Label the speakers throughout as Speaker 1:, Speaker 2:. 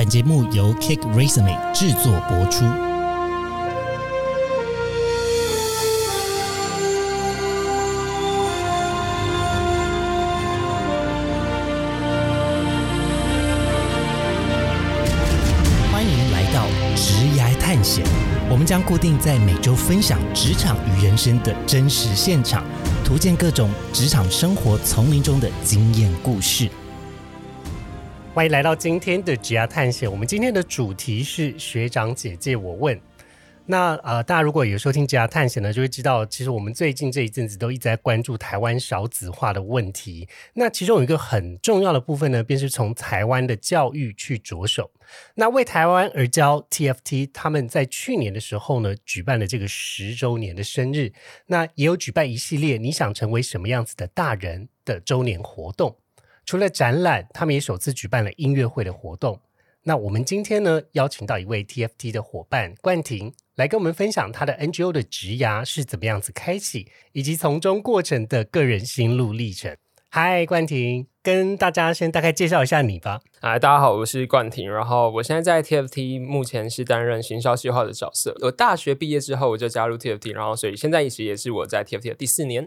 Speaker 1: 本节目由 Kick Resume 制作播出。欢迎来到职涯探险，我们将固定在每周分享职场与人生的真实现场，图鉴各种职场生活丛林中的经验故事。欢迎来到今天的职涯探险。我们今天的主题是学长姐姐我问。那呃，大家如果有收听职涯探险呢，就会知道，其实我们最近这一阵子都一直在关注台湾少子化的问题。那其中有一个很重要的部分呢，便是从台湾的教育去着手。那为台湾而教 TFT，他们在去年的时候呢，举办了这个十周年的生日。那也有举办一系列你想成为什么样子的大人的周年活动。除了展览，他们也首次举办了音乐会的活动。那我们今天呢，邀请到一位 TFT 的伙伴冠廷，来跟我们分享他的 NGO 的职涯是怎么样子开启，以及从中过程的个人心路历程。嗨，冠廷，跟大家先大概介绍一下你吧。
Speaker 2: 嗨，大家好，我是冠廷，然后我现在在 TFT，目前是担任行销计划的角色。我大学毕业之后我就加入 TFT，然后所以现在其实也是我在 TFT 的第四年。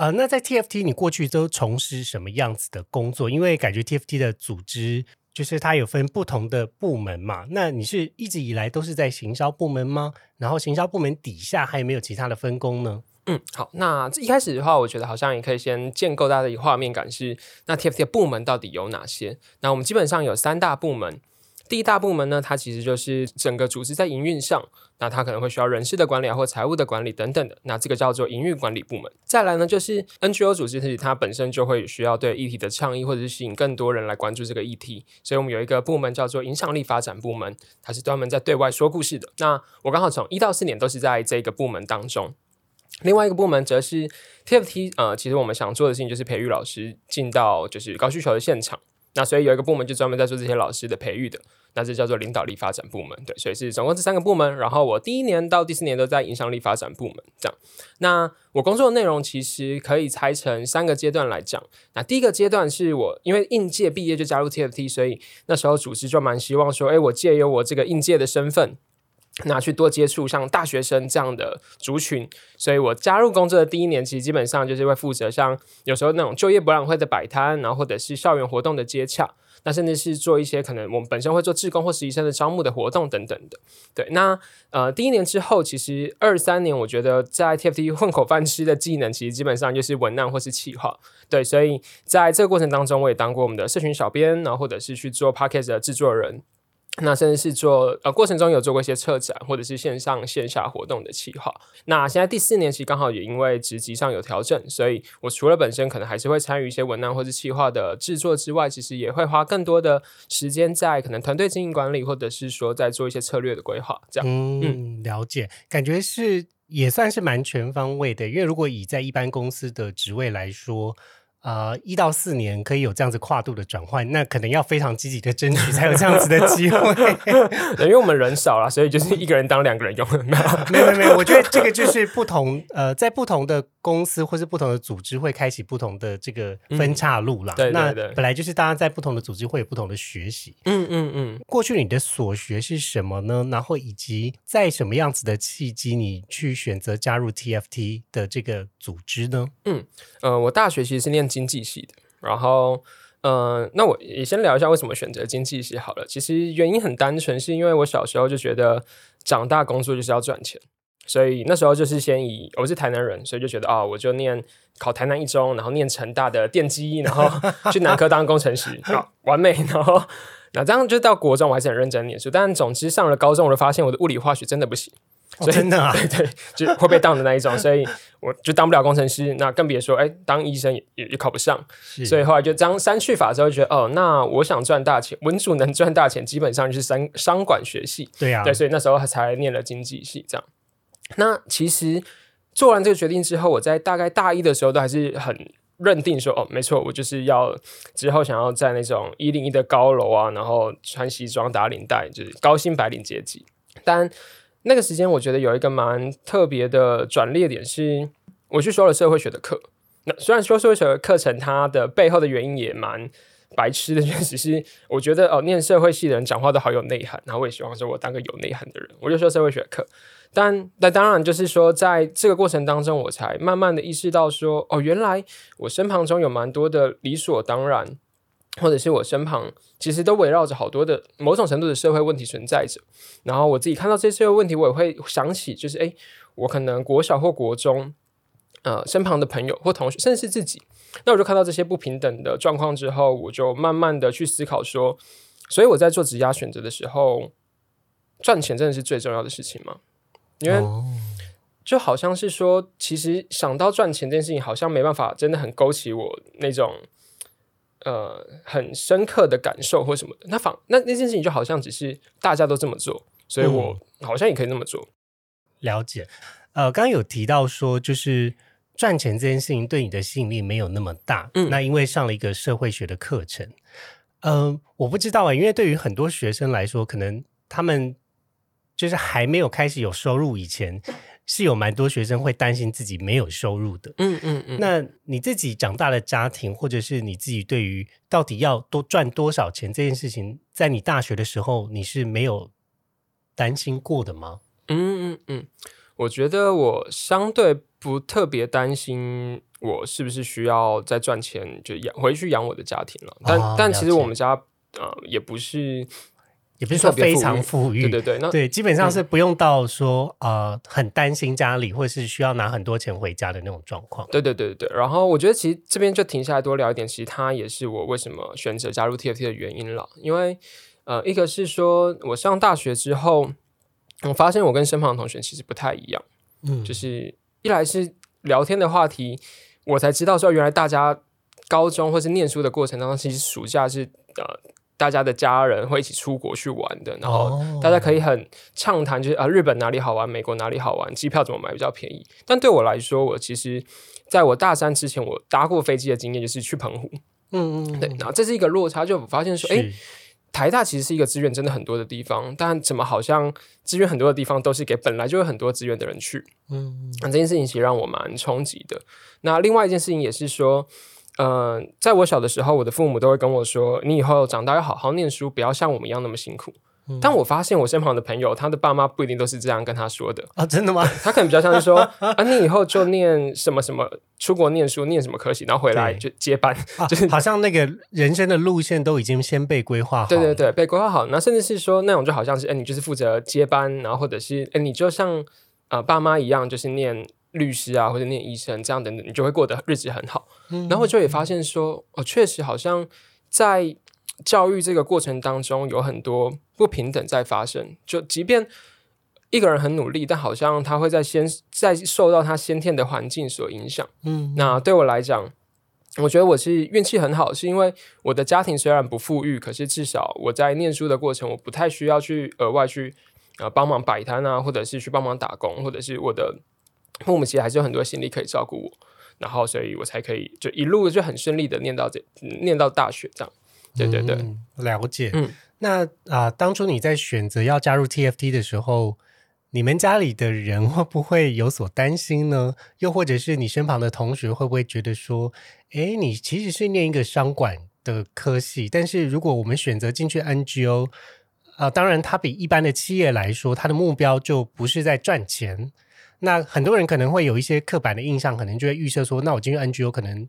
Speaker 1: 呃，那在 TFT 你过去都从事什么样子的工作？因为感觉 TFT 的组织就是它有分不同的部门嘛。那你是一直以来都是在行销部门吗？然后行销部门底下还有没有其他的分工呢？
Speaker 2: 嗯，好，那一开始的话，我觉得好像也可以先建构大家的一个画面感是，那 TFT 的部门到底有哪些？那我们基本上有三大部门。第一大部门呢，它其实就是整个组织在营运上，那它可能会需要人事的管理啊，或财务的管理等等的，那这个叫做营运管理部门。再来呢，就是 NGO 组织，它本身就会需要对议题的倡议，或者是吸引更多人来关注这个议题，所以我们有一个部门叫做影响力发展部门，它是专门在对外说故事的。那我刚好从一到四年都是在这个部门当中。另外一个部门则是 TFT，呃，其实我们想做的事情就是培育老师进到就是高需求的现场，那所以有一个部门就专门在做这些老师的培育的。那这叫做领导力发展部门，对，所以是总共这三个部门。然后我第一年到第四年都在影响力发展部门，这样。那我工作的内容其实可以拆成三个阶段来讲。那第一个阶段是我因为应届毕业就加入 TFT，所以那时候组织就蛮希望说，哎，我借由我这个应届的身份，那去多接触像大学生这样的族群。所以我加入工作的第一年，其实基本上就是会负责像有时候那种就业博览会的摆摊，然后或者是校园活动的接洽。那甚至是做一些可能我们本身会做志工或实习生的招募的活动等等的，对。那呃，第一年之后，其实二三年，我觉得在 TFT 混口饭吃的技能，其实基本上就是文案或是企划，对。所以在这个过程当中，我也当过我们的社群小编，然后或者是去做 Pocket 的制作人。那甚至是做呃过程中有做过一些策展或者是线上线下活动的企划。那现在第四年其实刚好也因为职级上有调整，所以我除了本身可能还是会参与一些文案或者企划的制作之外，其实也会花更多的时间在可能团队经营管理或者是说在做一些策略的规划。这样，
Speaker 1: 嗯，了解，感觉是也算是蛮全方位的。因为如果以在一般公司的职位来说。呃，一到四年可以有这样子跨度的转换，那可能要非常积极的争取才有这样子的机会。
Speaker 2: 因为我们人少了，所以就是一个人当两个人用。
Speaker 1: 没有没有，我觉得这个就是不同呃，在不同的公司或是不同的组织会开启不同的这个分岔路啦。
Speaker 2: 对
Speaker 1: 那本来就是大家在不同的组织会有不同的学习。
Speaker 2: 嗯嗯嗯。
Speaker 1: 过去你的所学是什么呢？然后以及在什么样子的契机，你去选择加入 TFT 的这个组织呢？
Speaker 2: 嗯呃，我大学其实是念。经济系的，然后，嗯，那我也先聊一下为什么选择经济系好了。其实原因很单纯，是因为我小时候就觉得长大工作就是要赚钱，所以那时候就是先以我是台南人，所以就觉得啊，我就念考台南一中，然后念成大的电机，然后去南科当工程师，好完美。然后那这样就到国中，我还是很认真念书，但总之上了高中，我就发现我的物理化学真的不行。
Speaker 1: 真的啊，
Speaker 2: 对对，就会被当的那一种，所以我就当不了工程师，那更别说哎，当医生也也考不上。所以后来就这样三去法之后，觉得哦，那我想赚大钱，文主能赚大钱，基本上就是商商管学系。
Speaker 1: 对呀，
Speaker 2: 对，所以那时候才念了经济系。这样，那其实做完这个决定之后，我在大概大一的时候都还是很认定说，哦，没错，我就是要之后想要在那种一零一的高楼啊，然后穿西装打领带，就是高薪白领阶级，但。那个时间，我觉得有一个蛮特别的转捩点，是我去修了社会学的课。那虽然说社会学的课程，它的背后的原因也蛮白痴的，确实是我觉得哦，念社会系的人讲话都好有内涵，然后我也希望说我当个有内涵的人，我就说社会学课。但那当然就是说，在这个过程当中，我才慢慢的意识到说，哦，原来我身旁中有蛮多的理所当然，或者是我身旁其实都围绕着好多的某种程度的社会问题存在着。然后我自己看到这些社会问题，我也会想起，就是诶，我可能国小或国中，呃，身旁的朋友或同学，甚至是自己，那我就看到这些不平等的状况之后，我就慢慢的去思考说，所以我在做职业选择的时候，赚钱真的是最重要的事情吗？因为就好像是说，其实想到赚钱这件事情，好像没办法真的很勾起我那种呃很深刻的感受或什么的。那反那那件事情就好像只是大家都这么做，所以我好像也可以那么做。
Speaker 1: 了解。呃，刚刚有提到说，就是赚钱这件事情对你的吸引力没有那么大。嗯，那因为上了一个社会学的课程。嗯，我不知道啊，因为对于很多学生来说，可能他们。就是还没有开始有收入以前，是有蛮多学生会担心自己没有收入的。嗯嗯嗯。那你自己长大的家庭，或者是你自己对于到底要多赚多少钱这件事情，在你大学的时候，你是没有担心过的吗？
Speaker 2: 嗯嗯嗯。我觉得我相对不特别担心，我是不是需要再赚钱就养回去养我的家庭了。但但其实我们家呃也不是。
Speaker 1: 也不是说非常富裕，
Speaker 2: 对对对，那
Speaker 1: 对，基本上是不用到说呃很担心家里或是需要拿很多钱回家的那种状况。
Speaker 2: 对对对对然后我觉得其实这边就停下来多聊一点，其实它也是我为什么选择加入 TFT 的原因了。因为呃，一个是说我上大学之后，我发现我跟身旁的同学其实不太一样。嗯，就是一来是聊天的话题，我才知道说原来大家高中或是念书的过程当中，其实暑假是呃。大家的家人会一起出国去玩的，然后大家可以很畅谈，就是啊，日本哪里好玩，美国哪里好玩，机票怎么买比较便宜。但对我来说，我其实在我大三之前，我搭过飞机的经验就是去澎湖。嗯嗯，对，然后这是一个落差，就我发现说，哎，台大其实是一个资源真的很多的地方，但怎么好像资源很多的地方都是给本来就有很多资源的人去？嗯，那这件事情其实让我蛮冲击的。那另外一件事情也是说。嗯，在我小的时候，我的父母都会跟我说：“你以后长大要好好念书，不要像我们一样那么辛苦。”但我发现我身旁的朋友，他的爸妈不一定都是这样跟他说的
Speaker 1: 啊！真的吗？
Speaker 2: 他可能比较像是说：“啊，你以后就念什么什么，出国念书，念什么科系，然后回来就接班。”
Speaker 1: 就是好像那个人生的路线都已经先被规划好。
Speaker 2: 对对对，被规划好。那甚至是说那种就好像是：“哎，你就是负责接班，然后或者是哎，你就像呃爸妈一样，就是念。”律师啊，或者念医生这样等等，你就会过得日子很好。然后就也发现说，哦，确实好像在教育这个过程当中，有很多不平等在发生。就即便一个人很努力，但好像他会在先在受到他先天的环境所影响。嗯，那对我来讲，我觉得我是运气很好，是因为我的家庭虽然不富裕，可是至少我在念书的过程，我不太需要去额外去呃帮忙摆摊啊，或者是去帮忙打工，或者是我的。父母其实还是有很多心力可以照顾我，然后所以我才可以就一路就很顺利的念到这念到大学这样。对对对，
Speaker 1: 了解。嗯，那啊，当初你在选择要加入 TFT 的时候，你们家里的人会不会有所担心呢？又或者是你身旁的同学会不会觉得说，哎，你其实是念一个商管的科系，但是如果我们选择进去 NGO，啊，当然它比一般的企业来说，它的目标就不是在赚钱。那很多人可能会有一些刻板的印象，可能就会预设说，那我进入 NGO 可能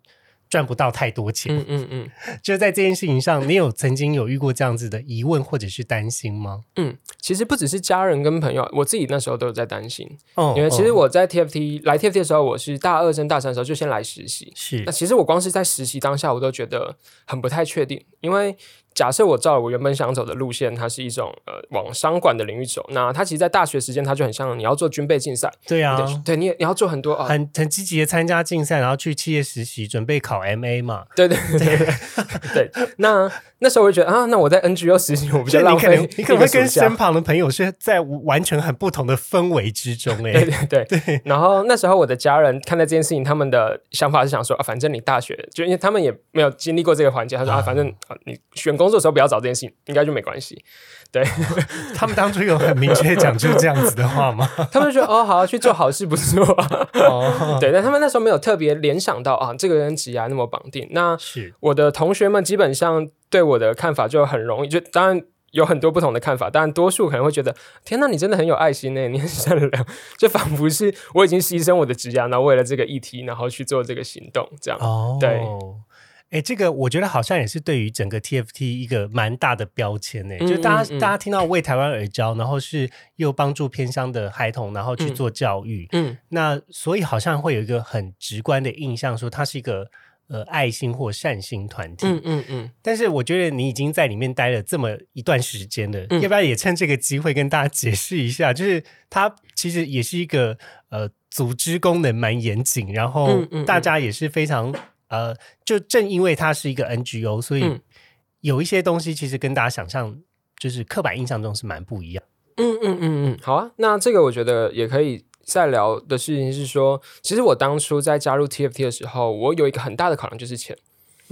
Speaker 1: 赚不到太多钱。嗯嗯嗯，就在这件事情上，你有曾经有遇过这样子的疑问或者是担心吗？
Speaker 2: 嗯，其实不只是家人跟朋友，我自己那时候都有在担心。哦，因为其实我在 TFT 来 TFT 的时候，我是大二升大三的时候就先来实习。
Speaker 1: 是，
Speaker 2: 那其实我光是在实习当下，我都觉得很不太确定，因为。假设我照我原本想走的路线，它是一种呃往商管的领域走，那它其实，在大学时间，它就很像你要做军备竞赛，
Speaker 1: 对啊，
Speaker 2: 对，你你要做很多
Speaker 1: 很很积极的参加竞赛，然后去企业实习，准备考 MA 嘛，
Speaker 2: 对对 对对。那那时候我就觉得啊，那我在 NGO 实习，我比较浪费
Speaker 1: 你可能你可能会跟身旁的朋友是在完全很不同的氛围之中 哎、
Speaker 2: 对对对。然后那时候我的家人看待这件事情，他们的想法是想说啊，反正你大学就因为他们也没有经历过这个环节，他说啊，反正啊你选工作的时候不要找这件事情，应该就没关系。
Speaker 1: 他们当初有很明确讲出这样子的话吗？
Speaker 2: 他们就觉得哦，好去做好事不错、啊。
Speaker 1: 哦，
Speaker 2: 对，但他们那时候没有特别联想到啊，这个人职涯那么绑定。那
Speaker 1: 是
Speaker 2: 我的同学们基本上对我的看法就很容易，就当然有很多不同的看法，当然多数可能会觉得，天呐，你真的很有爱心呢，你很善良，就仿佛是我已经牺牲我的职涯，然后为了这个议题，然后去做这个行动，这样。
Speaker 1: 哦，
Speaker 2: 对。
Speaker 1: 哎，这个我觉得好像也是对于整个 TFT 一个蛮大的标签呢，
Speaker 2: 嗯
Speaker 1: 就大家、
Speaker 2: 嗯嗯
Speaker 1: 大家听到为台湾而教，然后是又帮助偏乡的孩童，然后去
Speaker 2: 嗯
Speaker 1: 做教育，
Speaker 2: 嗯
Speaker 1: 那所以好像会有一个很直观的印象，说它是一个呃爱心或善心团体。
Speaker 2: 嗯嗯嗯，
Speaker 1: 但是我觉得你已经在里面待了这么一段时间了，
Speaker 2: 嗯
Speaker 1: 要不要也趁这个机会跟大家解释一下？就是它其实也是一个呃组织功能蛮严谨，然后大家也是非常呃，就正因为它是一个 NGO，所以
Speaker 2: 嗯
Speaker 1: 有一些东西其实跟大家想象就是刻板印象中是蛮不一样。
Speaker 2: 嗯嗯嗯嗯，好啊。那这个我觉得也可以再聊的事情是说，其实我当初在加入 TFT 的时候，我有一个很大的考量就是钱。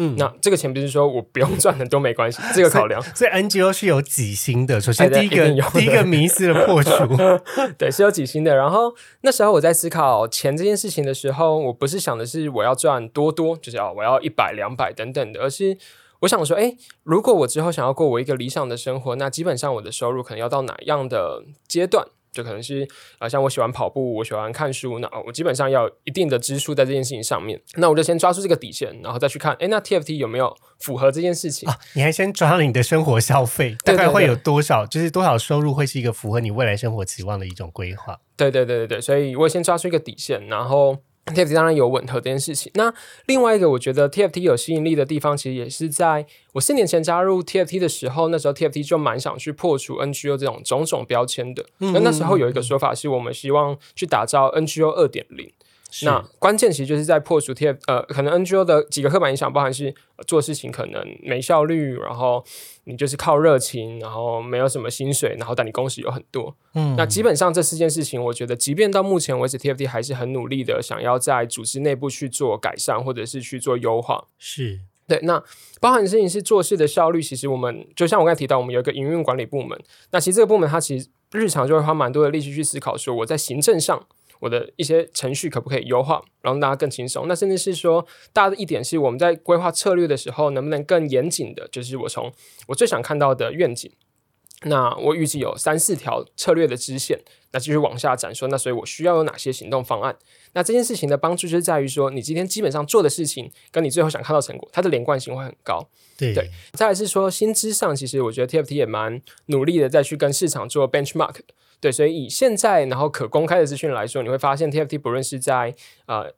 Speaker 1: 嗯，
Speaker 2: 那这个钱不是说我不用赚的都没关系，这个考量
Speaker 1: 所以 NGO 是有几星的。首先第一个第一个迷思的破除，
Speaker 2: 对，是有几星的。然后那时候我在思考钱这件事情的时候，我不是想的是我要赚多多，就是要我要一百、两百等等的，而是我想说，哎，如果我之后想要过我一个理想的生活，那基本上我的收入可能要到哪样的阶段？就可能是啊、像我喜欢跑步，我喜欢看书，那哦我基本上要有一定的支出在这件事情上面。那我就先抓住这个底线，然后再去看，哎，那 TFT 有没有符合这件事情？
Speaker 1: 啊，你还先抓了你的生活消费，大概会有多少？就是多少收入会是一个符合你未来生活期望的一种规划。
Speaker 2: 对对对对对，所以我先抓住一个底线，然后 TFT 当然有吻合这件事情。那另外一个我觉得 TFT 有吸引力的地方，其实也是在我四年前加入 TFT 的时候，那时候 TFT 就蛮想去破除 NGO 这种种种标签的。那那时候有一个说法是我们希望去打造 NGO 二点零。
Speaker 1: 是
Speaker 2: 那关键其实就是在破除 TF 呃，可能 NGO 的几个刻板印象，包含是、呃做事情可能没效率，然后你就是靠热情，然后没有什么薪水，然后但你工时有很多。
Speaker 1: 嗯
Speaker 2: 那基本上这四件事情，我觉得即便到目前为止，TFT 还是很努力的想要在组织内部去做改善，或者是去做优化。
Speaker 1: 是
Speaker 2: 对，那包含的事情是做事的效率，其实我们就像我刚才提到，我们有一个营运管理部门，那其实这个部门它其实日常就会花蛮多的力气去思考，说我在行政上我的一些程序可不可以优化，然后让大家更轻松。那甚至是说，大的一点是我们在规划策略的时候，能不能更严谨的，就是我从我最想看到的愿景。那我预计有三四条策略的支线，那继续往下展说。那所以我需要有哪些行动方案？那这件事情的帮助就是在于说，你今天基本上做的事情，跟你最后想看到成果，它的连贯性会很高。
Speaker 1: 对
Speaker 2: 对再来是说薪资上，其实我觉得 TFT 也蛮努力的再去跟市场做 benchmark 的。对，所以以现在然后可公开的资讯来说，你会发现 TFT 不论是在呃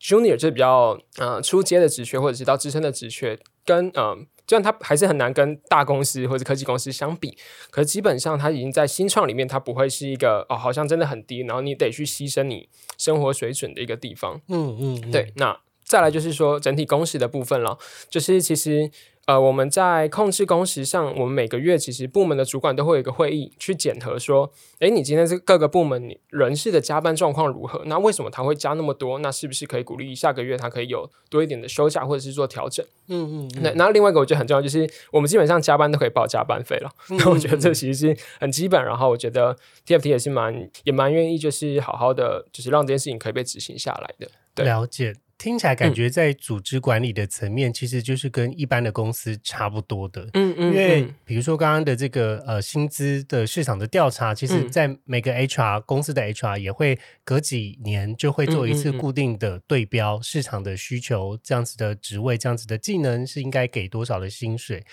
Speaker 2: junior 就是比较呃初阶的职缺，或者是到资深的职缺，跟呃虽然它还是很难跟大公司或者科技公司相比，可是基本上它已经在新创里面，它不会是一个哦好像真的很低，然后你得去牺牲你生活水准的一个地方。
Speaker 1: 嗯嗯，嗯
Speaker 2: 对，那再来就是说整体工时的部分了，就是其实呃我们在控制工时上，我们每个月其实部门的主管都会有一个会议去检核说，诶，你今天这各个部门你人事的加班状况如何？那为什么他会加那么多？那是不是可以鼓励下个月他可以有多一点的休假或者是做调整？
Speaker 1: 嗯嗯嗯
Speaker 2: 那然后另外一个我觉得很重要，就是我们基本上加班都可以报加班费了。
Speaker 1: 嗯
Speaker 2: 那我觉得这其实是很基本。然后我觉得 TFT 也是蛮也蛮愿意，就是好好的，就是让这件事情可以被执行下来的。对
Speaker 1: 了解。听起来感觉在组织管理的层面，其实就是跟一般的公司差不多的。
Speaker 2: 嗯嗯
Speaker 1: 因为比如说刚刚的这个呃薪资的市场的调查，其实
Speaker 2: 嗯
Speaker 1: 在每个 HR 公司的 HR 也会隔几年就会做一次固定的对标市场的需求，这样子的职位、这样子的技能是应该给多少的薪水。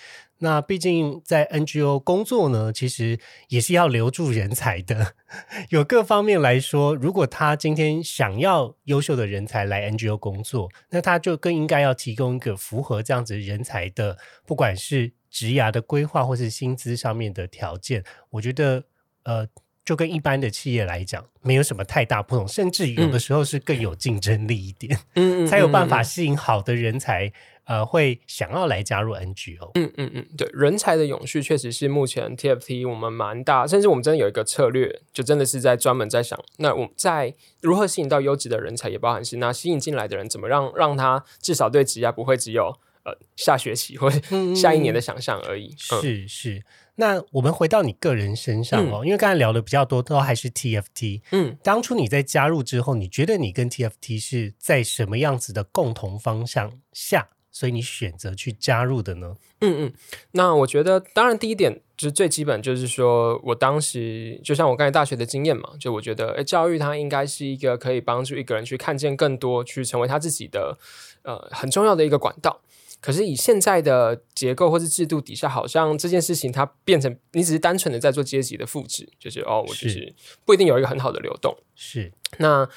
Speaker 1: 那毕竟在 NGO 工作呢，其实也是要留住人才的。有各方面来说，如果他今天想要优秀的人才来 NGO 工作，那他就更应该要提供一个符合这样子人才的，不管是职涯的规划或是薪资上面的条件。我觉得，呃，就跟一般的企业来讲，没有什么太大不同，甚至有的时候是更有竞争力一点。
Speaker 2: 嗯
Speaker 1: 才有办法吸引好的人才，呃会想要来加入 NGO？
Speaker 2: 嗯嗯嗯，对，人才的永续确实是目前 TFT 我们蛮大，甚至我们真的有一个策略，就真的是在专门在想，那我们在如何吸引到优质的人才，也包含是那吸引进来的人怎么让让他至少对职业不会只有呃下学期或者下一年的想象而已。
Speaker 1: 是是。那我们回到你个人身上哦，因为刚才聊的比较多，都还是 TFT。嗯，当初你在加入之后，你觉得你跟 TFT 是在什么样子的共同方向下，所以你选择去加入的呢？
Speaker 2: 嗯嗯，那我觉得，当然第一点就是最基本，就是说我当时就像我刚才大学的经验嘛，就我觉得，诶，教育它应该是一个可以帮助一个人去看见更多，去成为他自己的呃很重要的一个管道。可是以现在的结构或是制度底下，好像这件事情它变成你只是单纯的在做阶级的复制，就是哦，我就是不一定有一个很好的流动。
Speaker 1: 是，
Speaker 2: 那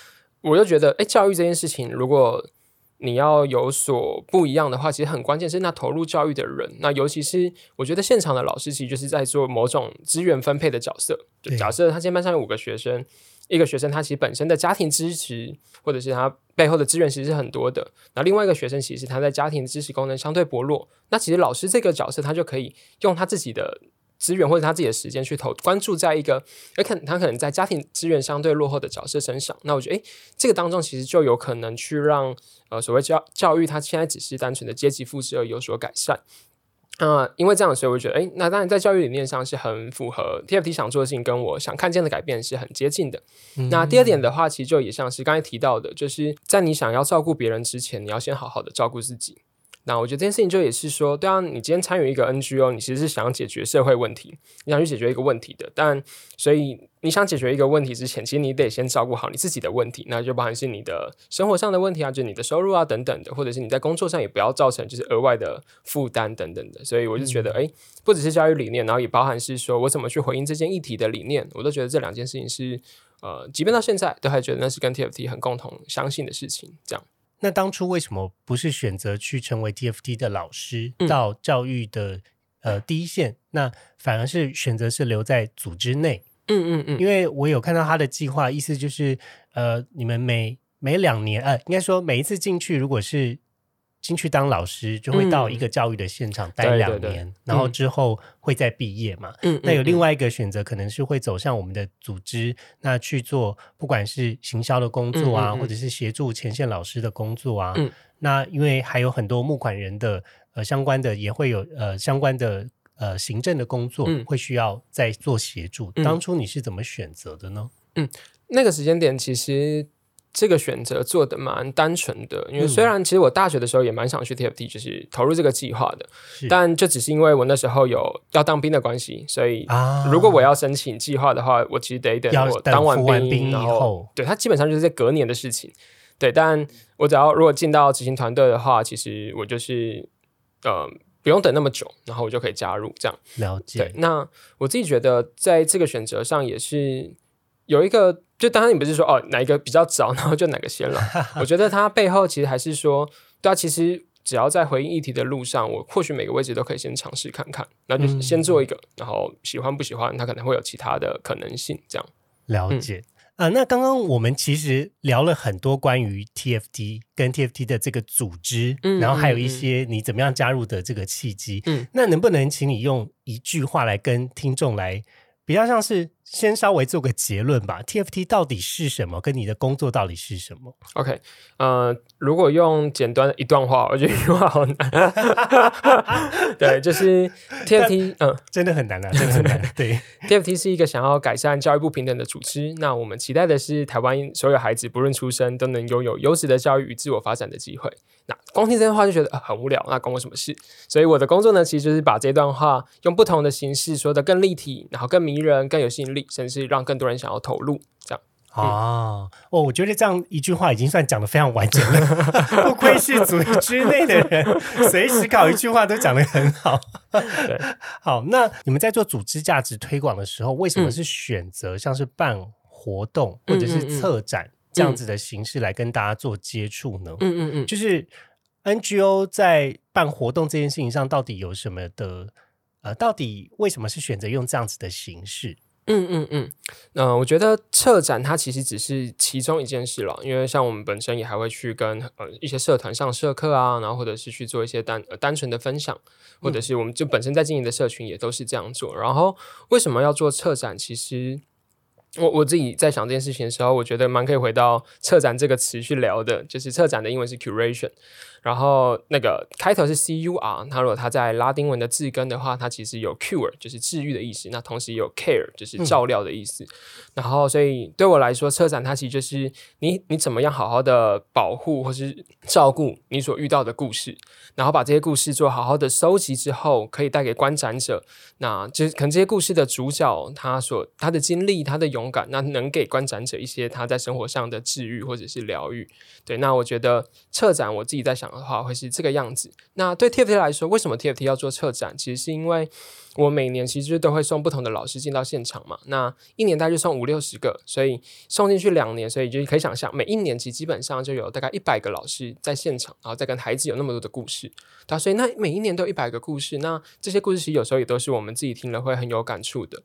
Speaker 2: 我就觉得，哎，教育这件事情，如果你要有所不一样的话，其实很关键是那投入教育的人，那尤其是我觉得现场的老师其实就是在做某种资源分配的角色。就假设他今天班上有五个学生。一个学生他其实本身的家庭支持，或者是他背后的资源其实是很多的。那另外一个学生其实他在家庭支持功能相对薄弱，那其实老师这个角色他就可以用他自己的资源或者他自己的时间去投关注在一个，而可他可能在家庭资源相对落后的角色身上。那我觉得，诶，这个当中其实就有可能去让呃所谓教教育，它现在只是单纯的阶级复制而有所改善。呃，因为这样，所以我觉得，哎，那当然在教育理念上是很符合 TFT 想做的事情，跟我想看见的改变是很接近的。那第二点的话，其实就也像是刚才提到的，就是在你想要照顾别人之前，你要先好好的照顾自己。那我觉得这件事情就也是说，对啊，你今天参与一个 NGO，你其实是想要解决社会问题，你想去解决一个问题的。但所以你想解决一个问题之前，其实你得先照顾好你自己的问题，那就包含是你的生活上的问题啊，就是你的收入啊等等的，或者是你在工作上也不要造成就是额外的负担等等的。所以我就觉得，哎，不只是教育理念，然后也包含是说我怎么去回应这件议题的理念，我都觉得这两件事情是呃，即便到现在都还觉得那是跟 TFT 很共同相信的事情，这样。
Speaker 1: 那当初为什么不是选择去成为 TFT 的老师，到教育的呃第一线？那反而是选择是留在组织内。嗯嗯嗯，因为我有看到他的计划，意思就是呃，你们每每两年呃，应该说每一次进去，如果是。进去当老师就会到一个教育的现场待两年，然后之后会再毕业嘛？嗯，那有另外一个选择，可能是会走向我们的组织，那去做不管是行销的工作啊，或者是协助前线老师的工作啊。嗯，那因为还有很多募款人的呃相关的，也会有呃相关的呃行政的工作会需要再做协助。当初你是怎么选择的呢？
Speaker 2: 嗯，那个时间点其实。这个选择做的蛮单纯的，因为虽然其实我大学的时候也蛮想去 TFT，就是投入这个计划的，但这只是因为我那时候有要当兵的关系，所以如果我要申请计划的话，我其实得等我当完兵然后，对他基本上就是在隔年的事情。对，但我只要如果进到执行团队的话，其实我就是呃不用等那么久，然后我就可以加入这样。
Speaker 1: 了解。
Speaker 2: 对，那我自己觉得在这个选择上也是有一个。就当然你不是说哦哪一个比较早，然后就哪个先了。我觉得它背后其实还是说，对啊，其实只要在回应议题的路上，我或许每个位置都可以先尝试看看，那就先做一个，然后喜欢不喜欢，它可能会有其他的可能性。这样
Speaker 1: 了解啊。那刚刚我们其实聊了很多关于 TFT 跟 TFT 的这个组织，嗯然后还有一些你怎么样加入的这个契机。嗯，那能不能请你用一句话来跟听众来？比较像是先稍微做个结论吧，TFT 到底是什么？跟你的工作到底是什么
Speaker 2: ？OK，呃，如果用简单的一段话，我觉得一句话好难。对，就是 TFT，嗯，
Speaker 1: 真的很难啊，真的很难。对
Speaker 2: ，TFT 是一个想要改善教育不平等的组织。那我们期待的是，台湾所有孩子不论出生都能拥有优质的教育与自我发展的机会。那光听这段话就觉得很无聊，那关我什么事？所以我的工作呢，其实就是把这段话用不同的形式说的更立体，然后更迷人、更有吸引力，甚至让更多人想要投入。这样
Speaker 1: 啊，哦，我觉得这样一句话已经算讲的非常完整了，不愧是组织内的人，随时搞一句话都讲的很好。好，那你们在做组织价值推广的时候，为什么是选择像是办活动或者是策展？这样子的形式来跟大家做接触呢？嗯嗯嗯，就是 NGO 在办活动这件事情上到底有什么的？呃，到底为什么是选择用这样子的形式？
Speaker 2: 嗯嗯嗯，呃，我觉得策展它其实只是其中一件事了，因为像我们本身也还会去跟呃一些社团上社课啊，然后或者是去做一些单、呃、单纯的分享，或者是我们就本身在经营的社群也都是这样做。然后为什么要做策展？其实。我我自己在想这件事情的时候，我觉得蛮可以回到策展这个词去聊的，就是策展的英文是 curation，然后那个开头是 c u r，它如果它在拉丁文的字根的话，它其实有 cure 就是治愈的意思，那同时也有 care 就是照料的意思。然后所以对我来说，策展它其实就是你你怎么样好好的保护或是照顾你所遇到的故事，然后把这些故事做好好的收集之后，可以带给观展者，那就可能这些故事的主角他所他的经历他的勇。敢那能给观展者一些他在生活上的治愈或者是疗愈，对，那我觉得策展我自己在想的话会是这个样子。那对 TFT 来说，为什么 TFT 要做策展？其实是因为我每年其实都会送不同的老师进到现场嘛，那一年大概就送五六十个，所以送进去两年，所以就可以想象每一年其实基本上就有大概一百个老师在现场，然后再跟孩子有那么多的故事，对，所以那每一年都一百个故事，那这些故事其实有时候也都是我们自己听了会很有感触的。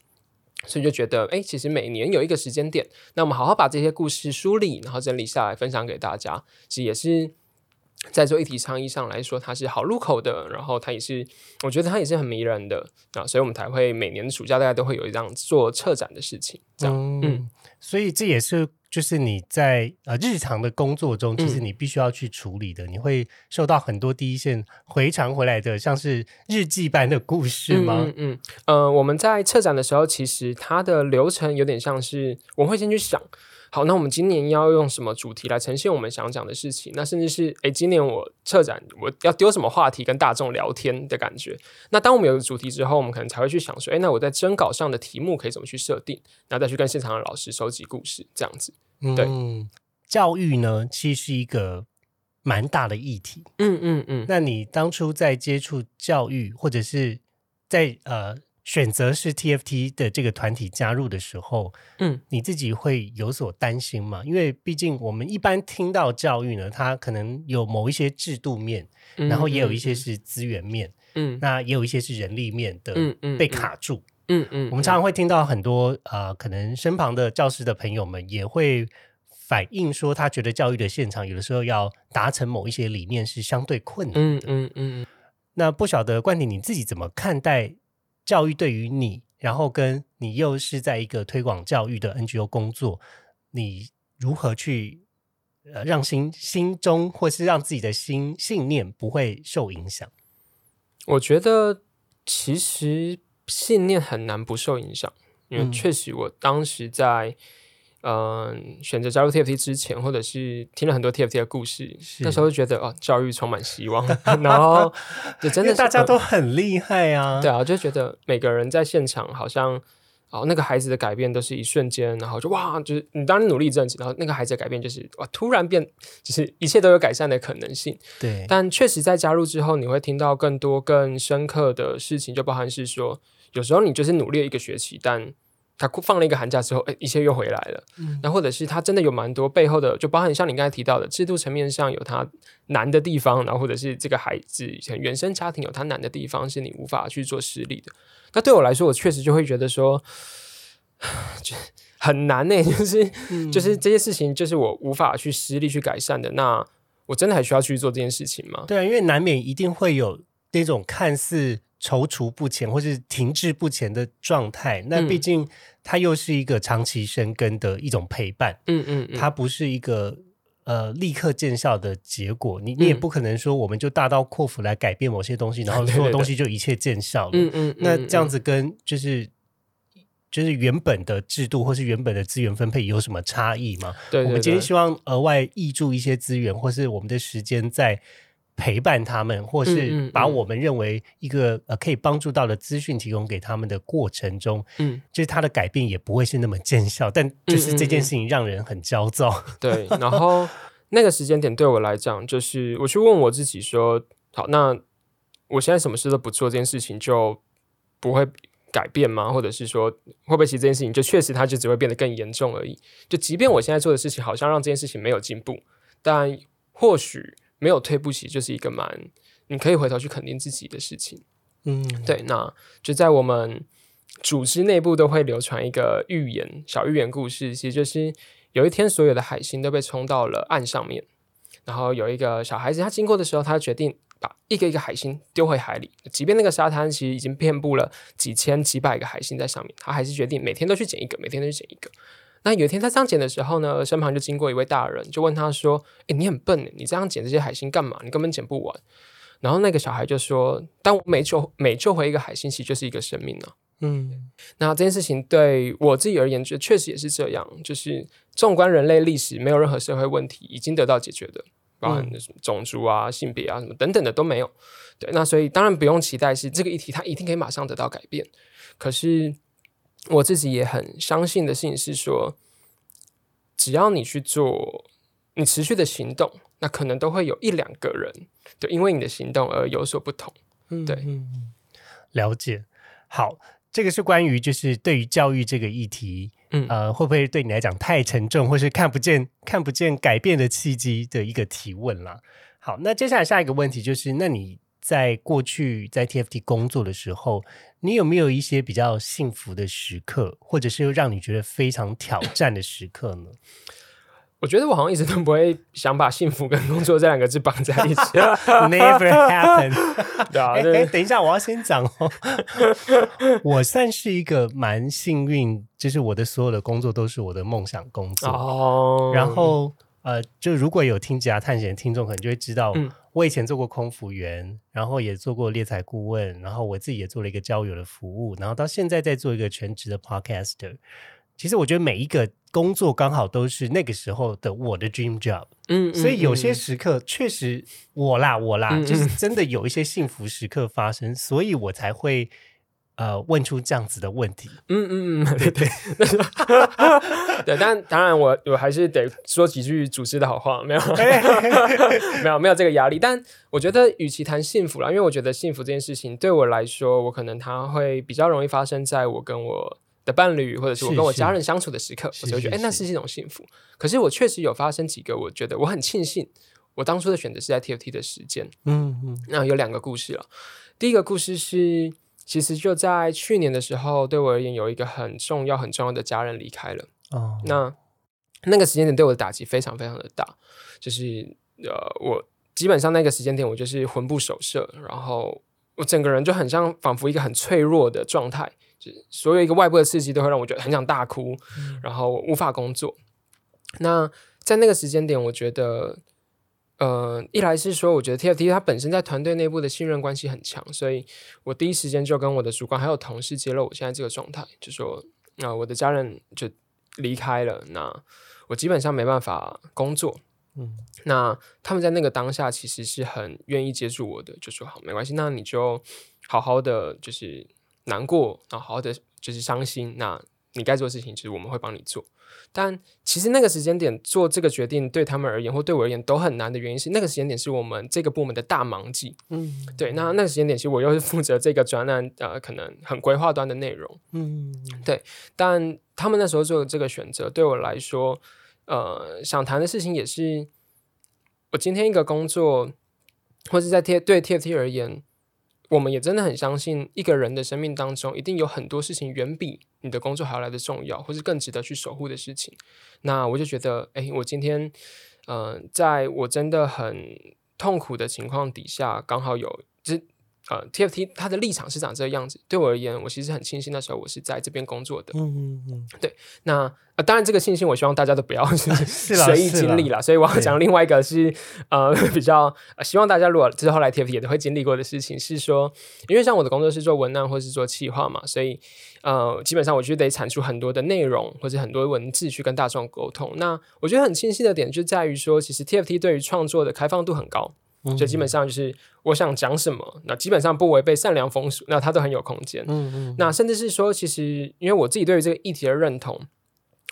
Speaker 2: 所以就觉得，哎，其实每年有一个时间点，那我们好好把这些故事梳理，然后整理下来，分享给大家，其实也是在做一体倡议上来说，它是好入口的，然后它也是，我觉得它也是很迷人的啊，所以我们才会每年的暑假大家都会有一样做策展的事情，这样，嗯，
Speaker 1: 所以这也是。就是你在呃日常的工作中，其实你必须要去处理的，你会受到很多第一线回传回来的，像是日记般的故事吗？
Speaker 2: 嗯嗯，呃，我们在策展的时候，其实它的流程有点像是，我会先去想。好，那我们今年要用什么主题来呈现我们想讲的事情？那甚至是，诶，今年我策展我要丢什么话题跟大众聊天的感觉？那当我们有了主题之后，我们可能才会去想说，诶，那我在征稿上的题目可以怎么去设定？然后再去跟现场的老师收集故事，这样子。对，
Speaker 1: 教育呢，其实是一个蛮大的议题。
Speaker 2: 嗯嗯嗯。
Speaker 1: 那你当初在接触教育，或者是在呃？选择是 TFT 的这个团体加入的时候，
Speaker 2: 嗯，
Speaker 1: 你自己会有所担心吗？因为毕竟我们一般听到教育呢，它可能有某一些制度面，然后也有一些是资源面，
Speaker 2: 嗯，
Speaker 1: 那也有一些是人力面的，
Speaker 2: 嗯嗯，
Speaker 1: 被卡住，
Speaker 2: 嗯嗯，
Speaker 1: 我们常常会听到很多呃，可能身旁的教师的朋友们也会反映说，他觉得教育的现场有的时候要达成某一些理念是相对困难
Speaker 2: 的，嗯嗯嗯。
Speaker 1: 那不晓得冠廷你自己怎么看待？教育对于你，然后跟你又是在一个推广教育的 NGO 工作，你如何去呃让心心中或是让自己的心信念不会受影响？
Speaker 2: 我觉得其实信念很难不受影响，因为确实我当时在。嗯，选择加入 TFT 之前，或者是听了很多 TFT 的故事，那时候就觉得哦，教育充满希望，然后就真的
Speaker 1: 大家都很厉害啊。
Speaker 2: 对啊，就觉得每个人在现场好像哦，那个孩子的改变都是一瞬间，然后就哇，就是你当你努力一阵子，然后那个孩子的改变就是哇，突然变，就是一切都有改善的可能性。
Speaker 1: 对，
Speaker 2: 但确实在加入之后，你会听到更多更深刻的事情，就包含是说，有时候你就是努力了一个学期，但他放了一个寒假之后，哎，一切又回来了。
Speaker 1: 嗯，
Speaker 2: 那或者是他真的有蛮多背后的，就包含像你刚才提到的制度层面上有他难的地方，然后或者是这个孩子原生家庭有他难的地方，是你无法去做实力的。那对我来说，我确实就会觉得说，就很难呢，就是 就是这些事情，就是我无法去实力去改善的。那我真的还需要去做这件事情吗？
Speaker 1: 对啊，因为难免一定会有那种看似。踌躇不前或是停滞不前的状态，那毕竟它又是一个长期生根的一种陪伴，
Speaker 2: 嗯嗯，
Speaker 1: 它不是一个呃立刻见效的结果，你你也不可能说我们就大刀阔斧来改变某些东西，然后所有东西就一切见效了，
Speaker 2: 嗯嗯，
Speaker 1: 那这样子跟就是就是原本的制度或是原本的资源分配有什么差异吗？
Speaker 2: 对，
Speaker 1: 我们今天希望额外挹注一些资源，或是我们的时间在。陪伴他们，或是把我们认为一个呃可以帮助到的资讯提供给他们的过程中，
Speaker 2: 嗯，
Speaker 1: 就是他的改变也不会是那么见效，但就是这件事情让人很焦躁。
Speaker 2: 对，然后那个时间点对我来讲，就是我去问我自己说：好，那我现在什么事都不做，这件事情就不会改变吗？或者是说，会不会其实这件事情就确实它就只会变得更严重而已？就即便我现在做的事情好像让这件事情没有进步，但或许。没有退步，其实就是一个蛮，你可以回头去肯定自己的事情。
Speaker 1: 嗯，
Speaker 2: 对。那就在我们组织内部都会流传一个寓言，小寓言故事，其实就是有一天所有的海星都被冲到了岸上面，然后有一个小孩子他经过的时候，他决定把一个一个海星丢回海里，即便那个沙滩其实已经遍布了几千几百个海星在上面，他还是决定每天都去捡一个，每天都去捡一个。那有一天他这样捡的时候呢，身旁就经过一位大人，就问他说：“诶，你很笨，你这样捡这些海星干嘛？你根本捡不完。”然后那个小孩就说：“但我每救每救回一个海星，其实就是一个生命呢。”
Speaker 1: 嗯
Speaker 2: 那这件事情对我自己而言，就确实也是这样。就是纵观人类历史，没有任何社会问题已经得到解决的，包含什么种族啊、性别啊什么等等的都没有。对，那所以当然不用期待是这个议题它一定可以马上得到改变。可是我自己也很相信的事情是说，只要你去做，你持续的行动，那可能都会有一两个人，对，因为你的行动而有所不同。
Speaker 1: 嗯，
Speaker 2: 对
Speaker 1: 嗯，嗯了解。好，这个是关于就是对于教育这个议题，
Speaker 2: 嗯
Speaker 1: 呃，会不会对你来讲太沉重，或是看不见看不见改变的契机的一个提问啦？好，那接下来下一个问题就是，那你在过去在 TFT 工作的时候，你有没有一些比较幸福的时刻，或者是让你觉得非常挑战的时刻呢？
Speaker 2: 我觉得我好像一直都不会想把幸福跟工作这两个字绑在一起。
Speaker 1: Never happen。等一下，我要先讲哦。我算是一个蛮幸运，就是我的所有的工作都是我的梦想工作。
Speaker 2: 哦，
Speaker 1: 然后呃，就如果有听《吉他探险》的听众，可能就会知道，
Speaker 2: 嗯
Speaker 1: 我以前做过空服员，然后也做过猎才顾问，然后我自己也做了一个交友的服务，然后到现在在做一个全职的 podcaster。其实我觉得每一个工作刚好都是那个时候的我的 dream job。
Speaker 2: 嗯，嗯
Speaker 1: 所以有些
Speaker 2: 嗯
Speaker 1: 时刻确实我啦我啦，
Speaker 2: 嗯
Speaker 1: 就是真的有一些幸福时刻发生，所以我才会呃问出这样子的问题。
Speaker 2: 嗯嗯嗯，对对 对，但当然我我还是得说几句主持的好话，没有 没有没有这个压力。但我觉得，与其谈幸福啦，因为我觉得幸福这件事情对我来说，我可能它会比较容易发生在我跟我的伴侣，或者是我跟我家人相处的时刻，
Speaker 1: 是
Speaker 2: 我就会觉得，哎，那是一种幸福。可是我确实有发生几个，我觉得我很庆幸，我当初的选择是在 TFT 的时间。
Speaker 1: 嗯嗯
Speaker 2: 那有两个故事了。第一个故事是，其实就在去年的时候，对我而言有一个很重要、很重要的家人离开了。
Speaker 1: 哦，
Speaker 2: 那那个时间点对我的打击非常非常的大，就是呃，我基本上那个时间点我就是魂不守舍，然后我整个人就很像仿佛一个很脆弱的状态，就是所有一个外部的刺激都会让我觉得很想大哭，然后无法工作。那在那个时间点，我觉得。呃，一来是说，我觉得 TFT 它本身在团队内部的信任关系很强，所以我第一时间就跟我的主管还有同事揭露我现在这个状态，就说，那、我的家人就离开了，那我基本上没办法工作。
Speaker 1: 嗯
Speaker 2: 那他们在那个当下其实是很愿意接住我的，就说好没关系，那你就好好的就是难过，然后好好的就是伤心，那你该做的事情，其实我们会帮你做。但其实那个时间点做这个决定，对他们而言或对我而言都很难的原因是，那个时间点是我们这个部门的大忙季。
Speaker 1: 嗯
Speaker 2: 对，那那个时间点，其实我又是负责这个专案，呃，可能很规划端的内容。
Speaker 1: 嗯对
Speaker 2: 但他们那时候做的这个选择，对我来说，呃，想谈的事情也是，我今天一个工作，或是在 T 对 TFT 而言，我们也真的很相信，一个人的生命当中，一定有很多事情远比你的工作还要来的重要，或是更值得去守护的事情。那我就觉得，哎，我今天，嗯，在我真的很痛苦的情况底下，刚好有，这呃，TFT 它的立场是长这个样子。对我而言，我其实很庆幸那时候我是在这边工作的。
Speaker 1: 嗯嗯嗯，对
Speaker 2: 那呃，当然这个庆幸，我希望大家都不要 随意经历了。所以我要讲另外一个是呃 比较、呃希望大家如果之后来 TFT 也都会经历过的事情，是说，因为像我的工作是做文案或是做企划嘛，所以呃基本上我就得产出很多的内容或者很多文字去跟大众沟通。那我觉得很庆幸的点就在于说，其实 TFT 对于创作的开放度很高。
Speaker 1: 嗯。
Speaker 2: 就基本上就是我想讲什么，那基本上不违背善良风俗，那它都很有空间。
Speaker 1: 嗯嗯
Speaker 2: 那甚至是说，其实因为我自己对于这个议题的认同，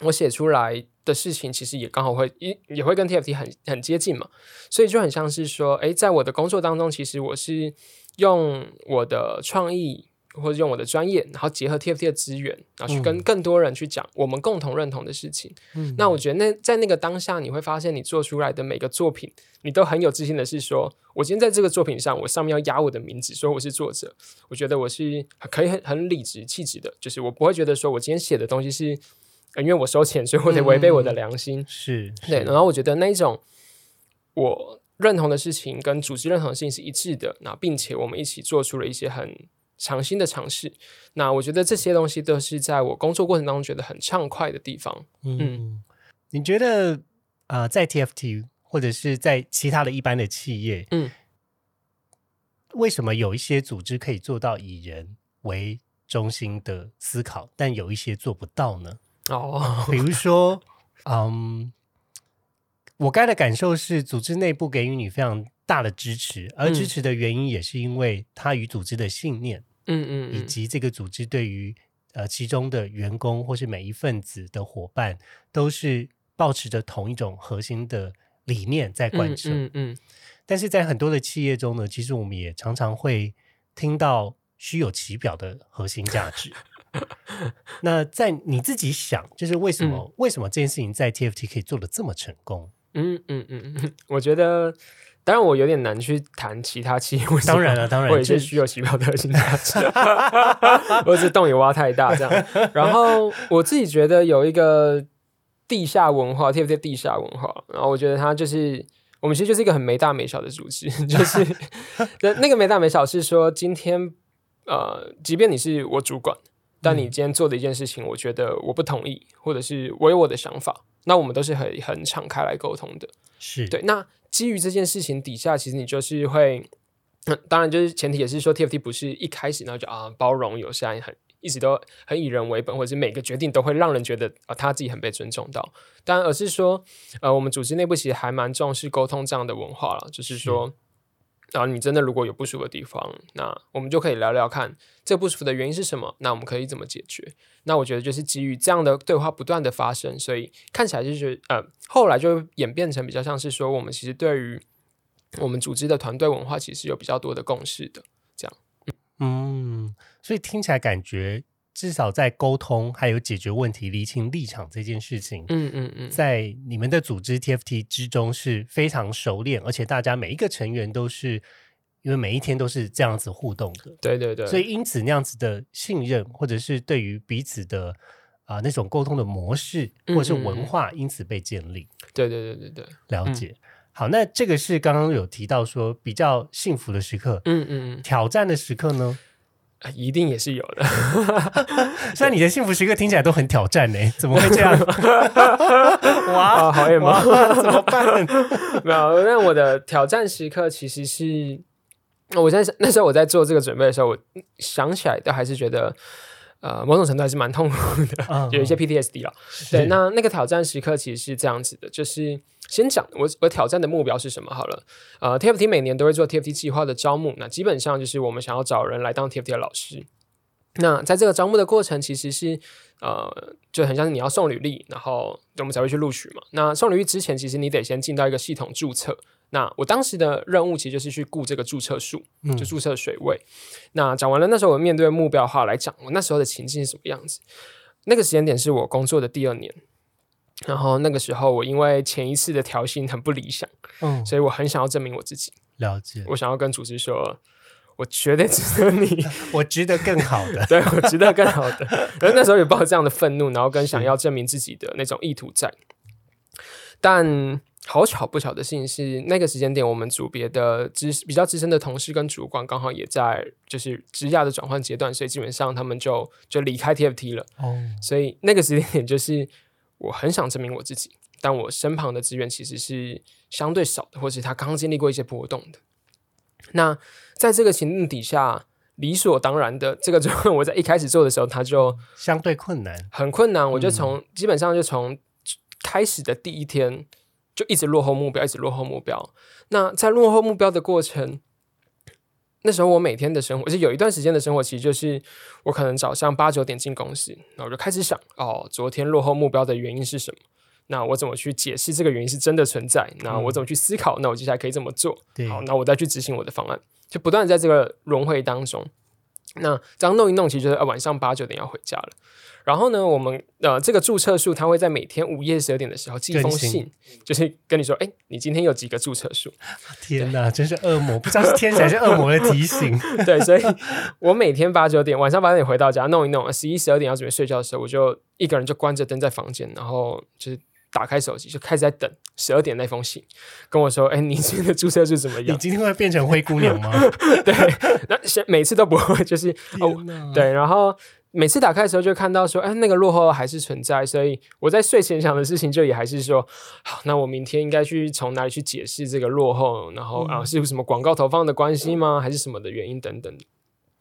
Speaker 2: 我写出来的事情其实也刚好会也也会跟 TFT 很很接近嘛，所以就很像是说，诶，在我的工作当中，其实我是用我的创意或者用我的专业，然后结合 TFT 的资源，然后去跟更多人去讲我们共同认同的事情。
Speaker 1: 嗯
Speaker 2: 那我觉得那在那个当下，你会发现你做出来的每个作品，你都很有自信的是说，我今天在这个作品上，我上面要压我的名字，说我是作者。我觉得我是可以很很理直气直的，就是我不会觉得说我今天写的东西是，呃因为我收钱，所以我得违背我的良心。
Speaker 1: 是
Speaker 2: 对，然后我觉得那一种我认同的事情跟组织认同的事情是一致的，那并且我们一起做出了一些很尝新的尝试。那我觉得这些东西都是在我工作过程当中觉得很畅快的地方。
Speaker 1: 嗯，你觉得啊、呃在 TFT 或者是在其他的一般的企业，
Speaker 2: 嗯，
Speaker 1: 为什么有一些组织可以做到以人为中心的思考，但有一些做不到呢？
Speaker 2: 哦，
Speaker 1: 比如说，嗯，我该的感受是，组织内部给予你非常大的支持，而
Speaker 2: 嗯
Speaker 1: 支持的原因也是因为它与组织的信念，
Speaker 2: 嗯嗯嗯，
Speaker 1: 以及这个组织对于呃其中的员工或是每一份子的伙伴，都是保持着同一种核心的理念在贯彻。
Speaker 2: 嗯嗯
Speaker 1: 但是在很多的企业中呢，其实我们也常常会听到虚有其表的核心价值。那在你自己想，就是为什么、为什么这件事情在 TFT 可以做的这么成功？
Speaker 2: 嗯嗯嗯嗯，我觉得。当然，我有点难去谈其他企业。
Speaker 1: 当然了当然
Speaker 2: 我也是
Speaker 1: 这
Speaker 2: 虚有其表的核心价值，或者是洞也挖太大这样。然后我自己觉得有一个地下文化，TFT 地下文化，然后我觉得它就是我们其实就是一个很没大没小的组织，就是那那个没大没小是说今天呃，即便你是我主管，但你今天做的一件事情，我觉得我不同意，或者是我有我的想法，那我们都是很很敞开来沟通的。
Speaker 1: 是
Speaker 2: 对，那基于这件事情底下，其实你就是会，嗯当然就是前提也是说 TFT 不是一开始然后就啊包容友善，很一直都很以人为本，或者是每个决定都会让人觉得啊他自己很被尊重到，当然而是说呃我们组织内部其实还蛮重视沟通这样的文化了，就是说。然后你真的如果有不舒服的地方，那我们就可以聊聊看这不舒服的原因是什么，那我们可以怎么解决？那我觉得就是基于这样的对话不断的发生，所以看起来就是呃，后来就演变成比较像是说，我们其实对于我们组织的团队文化其实有比较多的共识的这样。
Speaker 1: 嗯，所以听起来感觉至少在沟通还有解决问题、厘清立场这件事情，
Speaker 2: 嗯嗯嗯，
Speaker 1: 在你们的组织 TFT 之中是非常熟练，而且大家每一个成员都是因为每一天都是这样子互动的，
Speaker 2: 对对对，
Speaker 1: 所以因此那样子的信任，或者是对于彼此的啊、那种沟通的模式
Speaker 2: 嗯
Speaker 1: 或者是文化，因此被建立。
Speaker 2: 对对对对对，
Speaker 1: 了解。好，那这个是刚刚有提到说比较幸福的时刻，
Speaker 2: 嗯嗯嗯。
Speaker 1: 挑战的时刻呢？
Speaker 2: 啊，一定也是有的。
Speaker 1: 虽然你的幸福时刻听起来都很挑战呢、怎么会这样？哇，
Speaker 2: 啊，好远吗？
Speaker 1: 怎么办？
Speaker 2: 没有，那我的挑战时刻其实是，我在那时候我在做这个准备的时候，我想起来都还是觉得，呃，某种程度还是蛮痛苦的，
Speaker 1: 嗯
Speaker 2: 有一些 PTSD 了。对，那那个挑战时刻其实是这样子的，就是先讲我我挑战的目标是什么好了。呃，TFT 每年都会做 TFT 计划的招募，那基本上就是我们想要找人来当 TFT 的老师。那在这个招募的过程，其实是呃，就很像是你要送履历，然后我们才会去录取嘛。那送履历之前，其实你得先进到一个系统注册。那我当时的任务其实就是去顾这个注册数，
Speaker 1: 嗯
Speaker 2: 就注册水位。那讲完了，那时候我面对目标的话来讲，我那时候的情境是什么样子？那个时间点是我工作的第二年，然后那个时候我因为前一次的调薪很不理想，
Speaker 1: 嗯，
Speaker 2: 所以我很想要证明我自己，
Speaker 1: 了解，
Speaker 2: 我想要跟组织说，我绝对值得你，
Speaker 1: 我值得更好的。
Speaker 2: 对我值得更好的。然后那时候也抱着这样的愤怒，然后跟想要证明自己的那种意图在。但好巧不巧的事情是，那个时间点，我们组别的资比较资深的同事跟主管刚好也在就是职涯的转换阶段，所以基本上他们就就离开 TFT 了。
Speaker 1: 哦，
Speaker 2: 所以那个时间点就是我很想证明我自己，但我身旁的资源其实是相对少的，或是他刚刚经历过一些波动的。那在这个情境底下，理所当然的这个转换，我在一开始做的时候，他就
Speaker 1: 相对困难。
Speaker 2: 很困难。我就从、基本上就从开始的第一天就一直落后目标，一直落后目标。那在落后目标的过程，那时候我每天的生活，就有一段时间的生活，其实就是我可能早上八九点进公司，那我就开始想，哦，昨天落后目标的原因是什么？那我怎么去解释这个原因是真的存在？那我怎么去思考？那我接下来可以怎么做？好，那我再去执行我的方案，就不断地在这个轮回当中。那这样弄一弄，其实就是呃晚上八九点要回家了。然后呢，我们呃这个注册数，它会在每天午夜十二点的时候寄一封信，就是跟你说，哎，你今天有几个注册数？
Speaker 1: 天哪，真是恶魔！不知道是天使还是恶魔的提醒。
Speaker 2: 对，所以我每天八九点，晚上八点回到家弄一弄，十一十二点要准备睡觉的时候，我就一个人就关着灯在房间，然后就是打开手机，就开始在等十二点那封信，跟我说，哎，你今天的注册数怎么样你？
Speaker 1: 今天会变成灰姑娘吗？
Speaker 2: 对，那先每次都不会，就是哦，对，然后每次打开的时候就看到说，哎，那个落后还是存在，所以我在睡前想的事情就也还是说，好，那我明天应该去从哪里去解释这个落后，然后啊，是有什么广告投放的关系吗？还是什么的原因等等。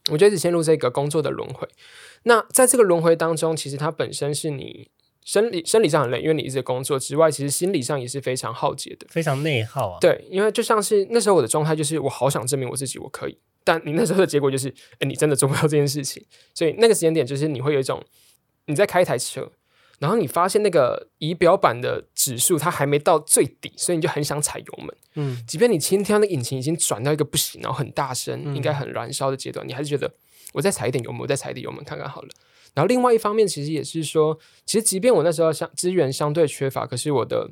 Speaker 2: 我就一直陷入这个工作的轮回。那在这个轮回当中，其实它本身是你生理生理上很累，因为你一直工作之外，其实心理上也是非常耗竭的。
Speaker 1: 非常内耗啊。
Speaker 2: 对，因为就像是那时候我的状态就是，我好想证明我自己我可以，但你那时候的结果就是，哎，你真的做不到这件事情。所以那个时间点就是你会有一种你在开一台车，然后你发现那个仪表板的指数它还没到最底，所以你就很想踩油门。
Speaker 1: 嗯，
Speaker 2: 即便你今天那引擎已经转到一个不行，然后很大声，
Speaker 1: 嗯
Speaker 2: 应该很燃烧的阶段，你还是觉得我再踩一点油门，我再踩一点油门看看好了。然后另外一方面，其实也是说，其实即便我那时候相资源相对缺乏，可是我的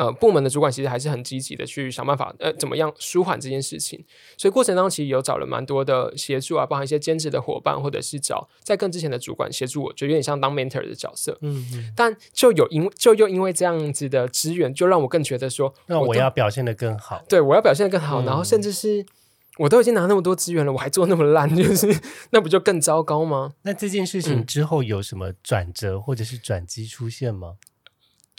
Speaker 2: 呃部门的主管其实还是很积极的去想办法，呃，怎么样舒缓这件事情。所以过程当中其实有找了蛮多的协助啊，包含一些兼职的伙伴，或者是找在更之前的主管协助我，就有点像当 mentor 的角色。
Speaker 1: 嗯嗯，
Speaker 2: 但就有因就又因为这样子的资源，就让我更觉得说，
Speaker 1: 那我要表现的更好。
Speaker 2: 对我要表现的更好，
Speaker 1: 嗯
Speaker 2: 然后甚至是我都已经拿那么多资源了，我还做那么烂，就是那不就更糟糕吗？
Speaker 1: 那这件事
Speaker 2: 嗯
Speaker 1: 情之后有什么转折或者是转机出现吗？